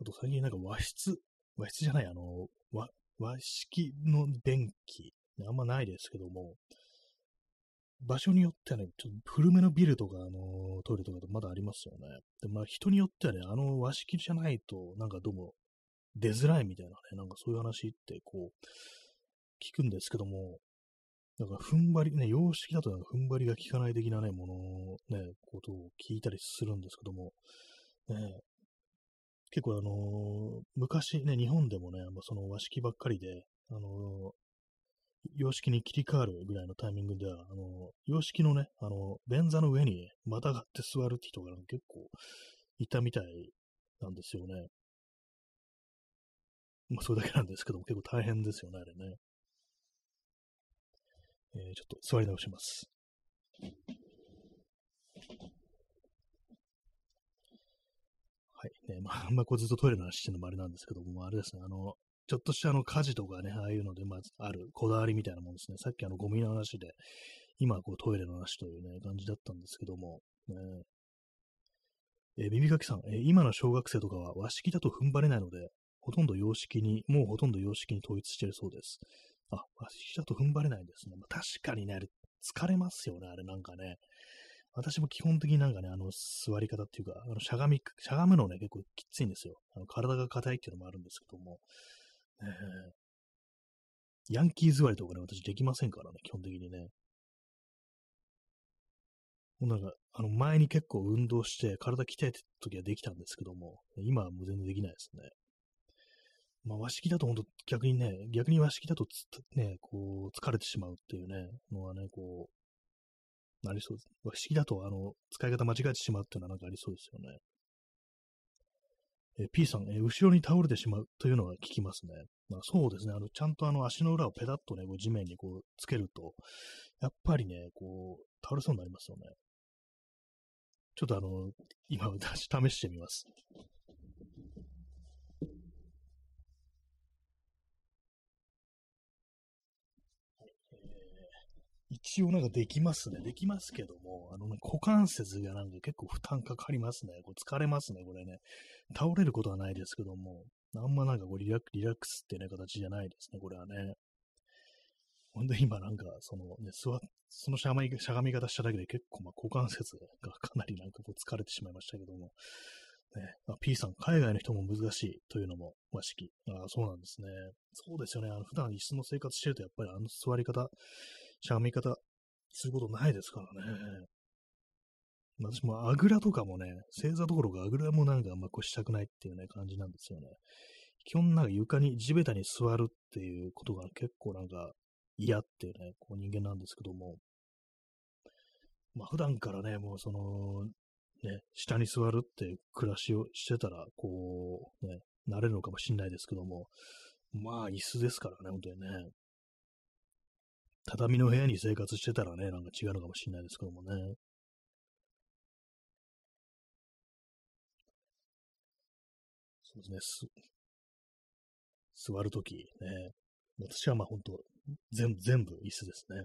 あと最近なんか和室、和室じゃない、あの、和、和式の電気、あんまないですけども、場所によってはね、ちょっと古めのビルとか、あの、トイレとかでまだありますよね。で、まあ人によってはね、あの和式じゃないと、なんかどうも出づらいみたいなね、なんかそういう話ってこう、聞くんですけども、なんか踏ん張り、ね、様式だとなんか踏ん張りが効かない的なね、ものね、ことを聞いたりするんですけども、ね、結構あのー、昔ね、日本でもね、まあ、その和式ばっかりで、あのー、洋式に切り替わるぐらいのタイミングでは、あのー、洋式のね、あの、便座の上にまたがって座るって人が結構いたみたいなんですよね。まあ、それだけなんですけども、結構大変ですよね、あれね。えー、ちょっと座り直します。はい。ね、まあ、あんまこうずっとトイレの話してるのもあれなんですけども、あれですね、あの、ちょっとしたあの火事とかね、ああいうので、まずあるこだわりみたいなもんですね。さっきあのゴミの話で、今こうトイレの話というね、感じだったんですけども、ね、えー、耳かきさん、えー、今の小学生とかは和式だと踏ん張れないので、ほとんど洋式に、もうほとんど洋式に統一しているそうです。あ、和式だと踏ん張れないんですね。まあ、確かにね、あれ、疲れますよね、あれなんかね。私も基本的になんかね、あの、座り方っていうか、あの、しゃがみ、しゃがむのね、結構きついんですよ。あの体が硬いっていうのもあるんですけども、ヤンキー座りとかね、私できませんからね、基本的にね。もうなんか、あの、前に結構運動して体鍛えてた時はできたんですけども、今はもう全然できないですね。まあ、和式だと本当逆にね、逆に和式だとね、こう、疲れてしまうっていうね、のはね、こう、なりそうです。和式だと、あの、使い方間違えてしまうっていうのはなんかありそうですよね。え P さん、え後ろに倒れてしまうというのは聞きますね。まあ、そうですね。あの、ちゃんとあの足の裏をペタッとね、こう地面にこうつけると、やっぱりね、こう、倒れそうになりますよね。ちょっとあの、今、試してみます。一応なんかできますね。できますけども、あの、ね、股関節がなんか結構負担かかりますね。これ疲れますね、これね。倒れることはないですけども、あんまなんかこうリラリラックスってね、形じゃないですね、これはね。ほんで今なんか、そのね、座そのしゃがみしゃがみ方しただけで結構まあ股関節がかなりなんかこう疲れてしまいましたけども、ね、あ P さん、海外の人も難しいというのも和式。ああそうなんですね。そうですよね。あの普段椅子の生活してるとやっぱりあの座り方、しゃがみ方することないですからね。私もあぐらとかもね、正座どころかあぐらもなんかあんまこうしたくないっていうね、感じなんですよね。基本なんか床に地べたに座るっていうことが結構なんか嫌っていうね、こう人間なんですけども、まあ普段からね、もうその、ね、下に座るって暮らしをしてたら、こう、ね、慣れるのかもしんないですけども、まあ椅子ですからね、本当にね。畳の部屋に生活してたらね、なんか違うのかもしれないですけどもね。そうですね。す座るときね。私はまあ本当、全部、全部椅子ですね。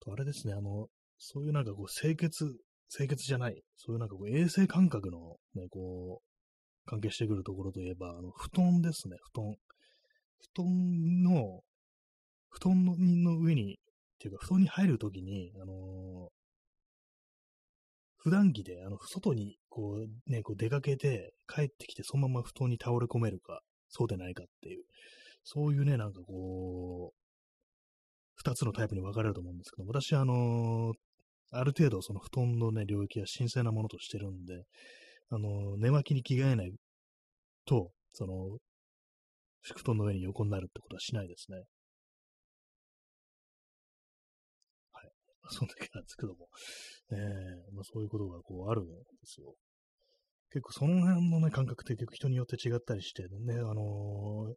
と、あれですね、あの、そういうなんかこう、清潔、清潔じゃない、そういうなんかこう、衛生感覚のね、こう、関係してくるところといえば、あの、布団ですね、布団。布団の、布団の上に、っていうか、布団に入るときに、あのー、普段着で、あの、外に、こう、ね、こう出かけて、帰ってきて、そのまま布団に倒れ込めるか、そうでないかっていう、そういうね、なんかこう、二つのタイプに分かれると思うんですけど、私は、あのー、ある程度、その布団のね、領域は神聖なものとしてるんで、あのー、寝巻きに着替えないと、その、布団の上に横になるってことはしないですね。そんだけなんですけども、えー、まあ、そういうことがこうあるんですよ。結構その辺のね、感覚って結構人によって違ったりして、ね、あのー、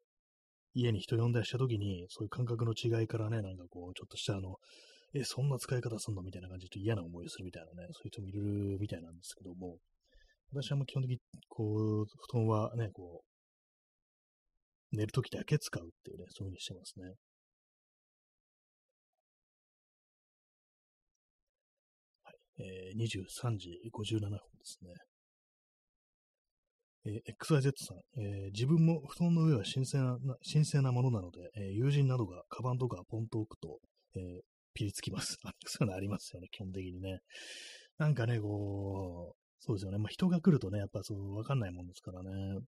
家に人呼んだりした時に、そういう感覚の違いからね、なんかこう、ちょっとしたあの、え、そんな使い方すんのみたいな感じで嫌な思いをするみたいなね、そういう人もいるみたいなんですけども、私はもう基本的に、こう、布団はね、こう、寝るときだけ使うっていうね、そういう風にしてますね。えー、23時57分ですね。えー、XYZ さん、えー、自分も布団の上は神聖な神聖なものなので、え、友人などがカバンとかポンと置くと、え、ピリつきます。そういうのありますよね、基本的にね。なんかね、こう、そうですよね。まあ、人が来るとね、やっぱそう、わかんないもんですからね。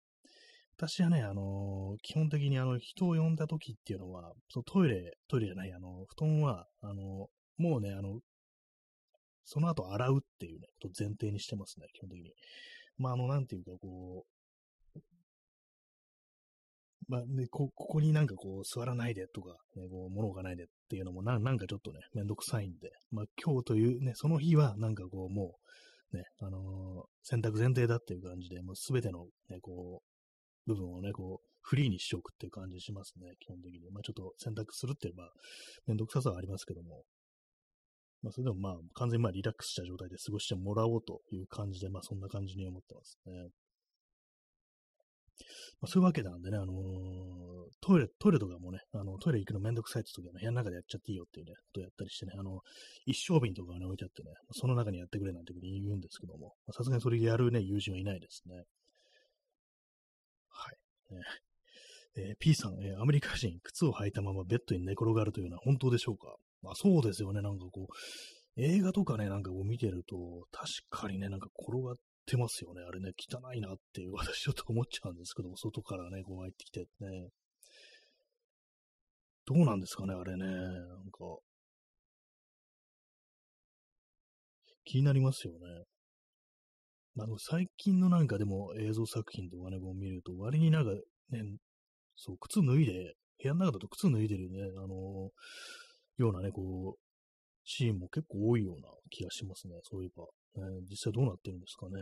私はね、あのー、基本的にあの、人を呼んだ時っていうのは、そのトイレ、トイレじゃない、あの、布団は、あの、もうね、あの、その後洗うっていうね、ことを前提にしてますね、基本的に。まあ、あの、なんていうか、こう、まあ、ね、こ、ここになんかこう、座らないでとか、ね、こう、物置かないでっていうのもな、なんかちょっとね、めんどくさいんで、まあ、今日というね、その日は、なんかこう、もう、ね、あのー、選択前提だっていう感じで、もうすべての、ね、こう、部分をね、こう、フリーにしておくっていう感じしますね、基本的に。まあちょっと選択するって言えば、めんどくささはありますけども。まあそれでもまあ完全にまあリラックスした状態で過ごしてもらおうという感じで、まあそんな感じに思ってますね。まあ、そういうわけなんでね、あのー、トイレ、トイレとかもね、あの、トイレ行くのめんどくさいって時はね、部屋の中でやっちゃっていいよっていうね、ことをやったりしてね、あの、一升瓶とかね、置いてあってね、その中にやってくれなんて言うんですけども、さすがにそれやるね、友人はいないですね。ねえー、P さん、えー、アメリカ人、靴を履いたままベッドに寝転がるというのは本当でしょうか？まあそうですよね。なんかこう、映画とかね、なんかこう見てると、確かにね、なんか転がってますよね。あれね、汚いなっていう、私ちょっと思っちゃうんですけど、外からね、こう入ってきてね。どうなんですかね、あれね。なんか、気になりますよね。まあの、最近のなんかでも映像作品とかね、こう見ると、割になんかね、そう、靴脱いで、部屋の中だと靴脱いでるね、あのー、ようなね、こう、シーンも結構多いような気がしますね、そういえば。ね、実際どうなってるんですかね。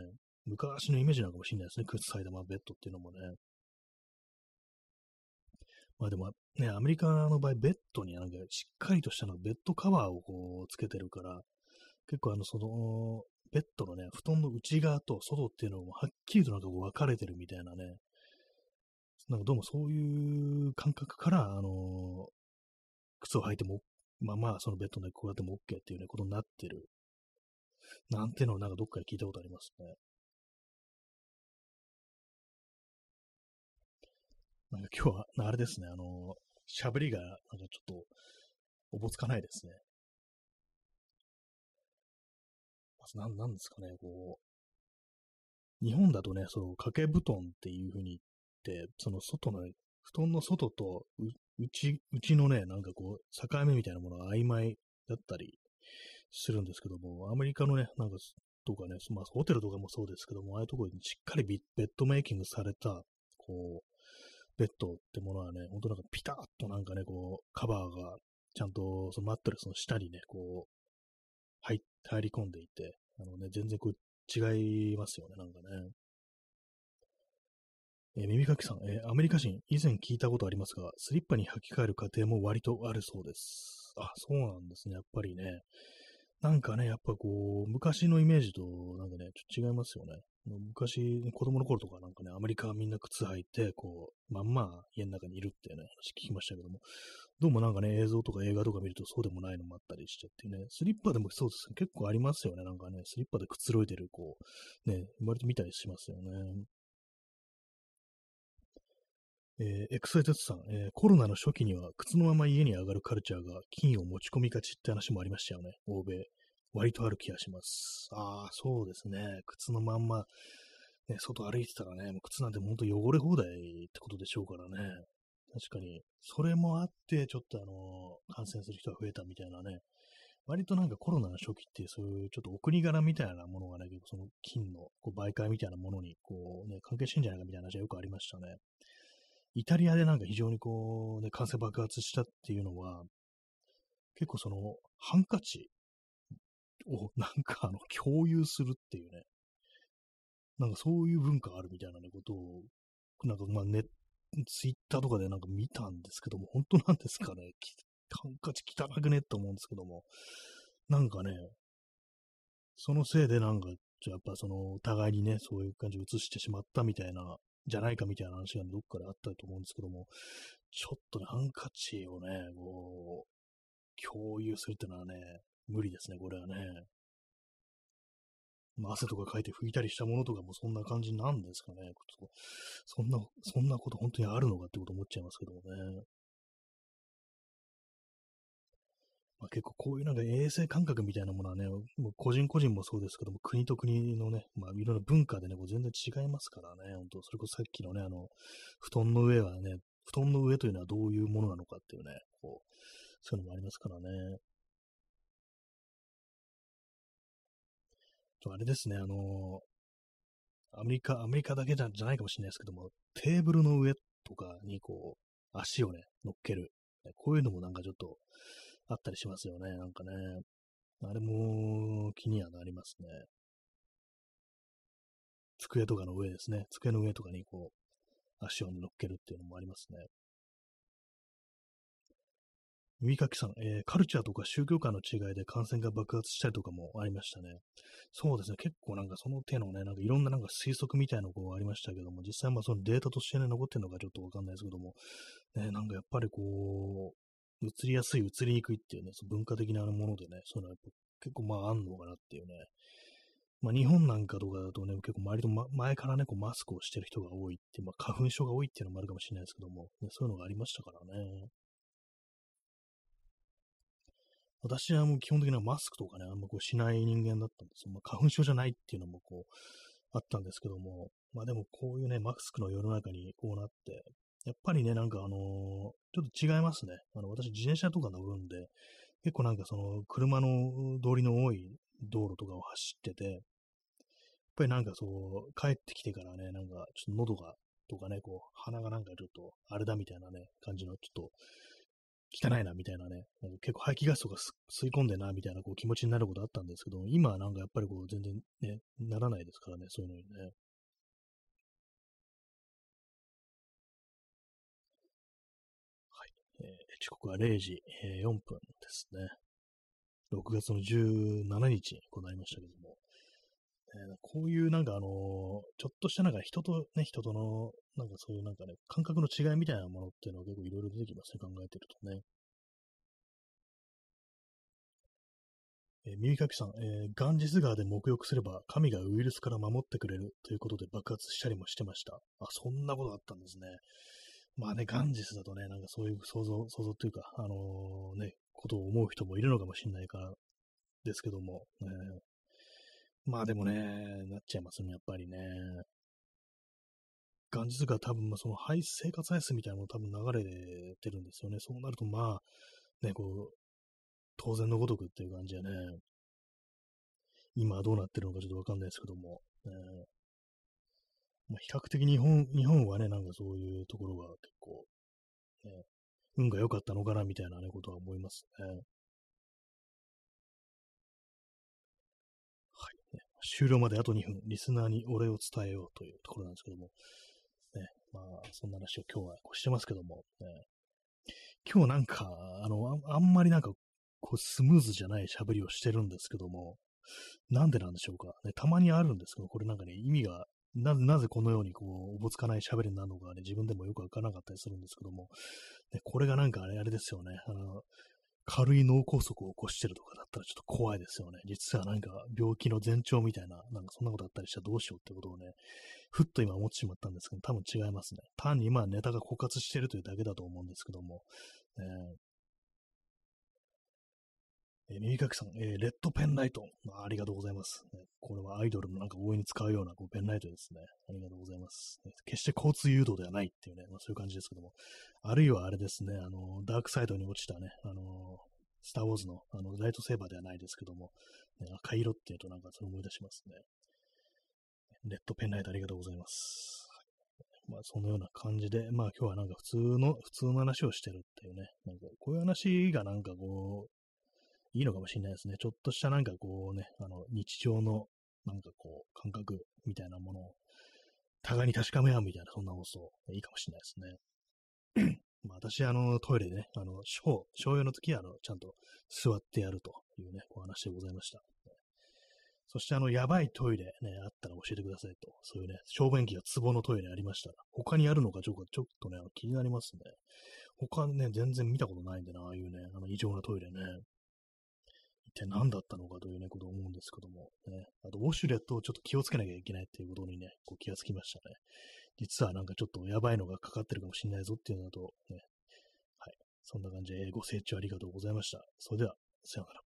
昔のイメージなのかもしれないですね、靴サイドマベッドっていうのもね。まあでもね、アメリカの場合、ベッドになんかしっかりとしたのベッドカバーをこうつけてるから、結構あの、その、ベッドのね、布団の内側と外っていうのもはっきりとなんかこう分かれてるみたいなね、なんかどうもそういう感覚から、あの、靴を履いても、まあまあ、そのベッドでこうやっても OK っていうね、ことになってる。なんてのをなんかどっかで聞いたことありますね。なんか今日は、あれですね、あのー、喋りが、なんかちょっと、おぼつかないですね。まずなん、なんですかね、こう、日本だとね、その掛け布団っていう風に言って、その外の、布団の外と内、内のね、なんかこう、境目みたいなものが曖昧だったりするんですけども、アメリカのね、なんか、とかね、まあ、ホテルとかもそうですけども、ああいうところにしっかりベッドメイキングされた、こう、ベッドってものはね、ほんとなんかピタッとなんかね、こう、カバーが、ちゃんとそのマットレスの下にね、こう、入入り込んでいて、あのね、全然こう違いますよね、なんかね。えー、耳かきさん、えー、アメリカ人、以前聞いたことありますが、スリッパに履き替える過程も割とあるそうです。あ、そうなんですね、やっぱりね。なんかね、やっぱこう、昔のイメージと、なんかね、ちょっと違いますよね。昔、子供の頃とかなんかね、アメリカはみんな靴履いて、こう、まんま家の中にいるってね、話聞きましたけども、どうもなんかね、映像とか映画とか見るとそうでもないのもあったりしちゃってね、スリッパでもそうですね、結構ありますよね、なんかね、スリッパでくつろいでる、こう、ね、割と見たりしますよね。えー、エクサイテッドさん、えー、コロナの初期には靴のまま家に上がるカルチャーが菌を持ち込みがちって話もありましたよね、欧米。割とある気がします。ああ、そうですね。靴のまんま、ね、外歩いてたらね、もう靴なんてほんと汚れ放題ってことでしょうからね。確かに、それもあって、ちょっとあの、感染する人が増えたみたいなね、割となんかコロナの初期って、そういうちょっとお国柄みたいなものがね、結構その金のこう媒介みたいなものにこうね、関係してんじゃないかみたいな話はよくありましたね。イタリアでなんか非常にこうね、感染爆発したっていうのは、結構そのハンカチをなんかあの 共有するっていうね、なんかそういう文化があるみたいなね、ことを、なんかまあネッツイッターとかでなんか見たんですけども、本当なんですかね？ハンカチ汚くねって思うんですけども、なんかね、そのせいでなんか、やっぱその、お互いにね、そういう感じを映してしまったみたいな、じゃないかみたいな話がねどっかであったと思うんですけども、ちょっとね、ハンカチをね、こう、共有するってのはね、無理ですね、これはね。まあ、汗とかかいて拭いたりしたものとかもそんな感じなんですかね。そんな、そんなこと本当にあるのかってこと思っちゃいますけどもね。まあ、結構こういうなんか衛生感覚みたいなものはね、もう個人個人もそうですけども、国と国のね、まあいろんな文化でね、こう全然違いますからね、本当それこそさっきのね、あの、布団の上はね、布団の上というのはどういうものなのかっていうね、こう、そういうのもありますからね。あれですね、あの、アメリカ、アメリカだけじゃないかもしれないですけども、テーブルの上とかにこう、足をね、乗っける。こういうのもなんかちょっとあったりしますよね、なんかね。あれも気にはなりますね。机とかの上ですね。机の上とかにこう、足を乗っけるっていうのもありますね。耳かきさん、えー、カルチャーとか宗教観の違いで感染が爆発したりとかもありましたね。そうですね、結構なんかその手のね、なんかいろんななんか推測みたいなのがありましたけども、実際まあそのデータとしてね、残ってるのかちょっとわかんないですけども、ね、なんかやっぱりこう、移りやすい、移りにくいっていうね、その文化的なものでね、そういうのは結構まああんのかなっていうね。まあ日本なんかとかだとね、結構周りと、ま、前からね、こうマスクをしてる人が多いって、まあ花粉症が多いっていうのもあるかもしれないですけども、ね、そういうのがありましたからね。私はもう基本的にはマスクとかね、あんまこうしない人間だったんですよ。まあ、花粉症じゃないっていうのもこう、あったんですけども、まあでもこういうね、マスクの世の中にこうなって、やっぱりね、なんかあのー、ちょっと違いますね。あの、私自転車とか乗るんで、結構なんかその、車の通りの多い道路とかを走ってて、やっぱりなんかそう、帰ってきてからね、なんかちょっと喉が、とかね、こう、鼻がなんかちょっと、あれだみたいなね、感じの、ちょっと、汚いなみたいなね、結構排気ガスとか吸い込んでなみたいなこう気持ちになることあったんですけど、今はなんかやっぱりこう全然ね、ならないですからね、そういうのにね。時刻は0時、え、4分ですね。6月の17日にこうなりましたけども、えー、こういうなんかあの、ちょっとしたなんか人とね、人とのなんかそういうなんかね、感覚の違いみたいなものっていうのは結構いろいろ出てきますね、考えてるとね。えー、耳かきさん、えー、ガンジス川で沐浴すれば神がウイルスから守ってくれるということで爆発したりもしてました。あ、そんなことあったんですね。まあね、ガンジスだとね、なんかそういう想像、想像というか、あのー、ね、ことを思う人もいるのかもしれないからですけども、ね、まあでもね、なっちゃいますね、やっぱりね。元日が多分、その排生活排水みたいなのも多分流れてるんですよね。そうなると、まあ、ね、こう、当然のごとくっていう感じでね、今どうなってるのかちょっとわかんないですけども、ね、まあ、比較的日本、日本はね、なんかそういうところが結構、ね、運が良かったのかなみたいなね、ことは思いますね。はい、ね。終了まであと2分、リスナーにお礼を伝えようというところなんですけども、ね、まあ、そんな話を今日はこうしてますけども、ね、今日なんか、あのあ、んまりなんか、こう、スムーズじゃない喋りをしてるんですけども、なんでなんでしょうか。ね、たまにあるんですけど、これなんかね、意味が、なぜ、なぜこのようにこう、おぼつかない喋りになるのかね、自分でもよくわからなかったりするんですけども、ね、これがなんかあれ、あれですよね。あの、軽い脳梗塞を起こしてるとかだったらちょっと怖いですよね。実はなんか病気の前兆みたいな、なんかそんなことあったりしたらどうしようってことをね、ふっと今思ってしまったんですけど、多分違いますね。単に今ネタが枯渇してるというだけだと思うんですけども、ね、えー、耳かきさん、えー、レッドペンライト、あ。りがとうございます、ね。これはアイドルのなんか応援に使うようなこうペンライトですね。ありがとうございます。ね、決して交通誘導ではないっていうね、まあ、そういう感じですけども。あるいはあれですね、あの、ダークサイドに落ちたね、あの、スターウォーズのあのライトセーバーではないですけども、ね、赤色っていうとなんかそれ思い出しますね。レッドペンライトありがとうございます。まあ、そのような感じで、まあ今日はなんか普通の、普通の話をしてるっていうね、なんかこういう話がなんかこう、いいのかもしれないですね。ちょっとしたなんかこうね、あの、日常のなんかこう、感覚みたいなものを、互いに確かめ合うみたいな、そんな放送、いいかもしれないですね。まあ、私、あの、トイレでね、あの、小、小用の時は、あの、ちゃんと座ってやるというね、お話でございました。そして、あの、やばいトイレね、あったら教えてくださいと。そういうね、小便器が壺のトイレありましたら、他にあるのかちょちょっとね、気になりますね。他ね、全然見たことないんでな、ああいうね、あの異常なトイレね。体何だったのかというね、ことを思うんですけども、ね。あと、ウォシュレットをちょっと気をつけなきゃいけないっていうことにね、こう気がつきましたね。実はなんかちょっとやばいのがかかってるかもしれないぞっていうのだと、ね。はい。そんな感じで、ご清聴ありがとうございました。それでは、さようなら。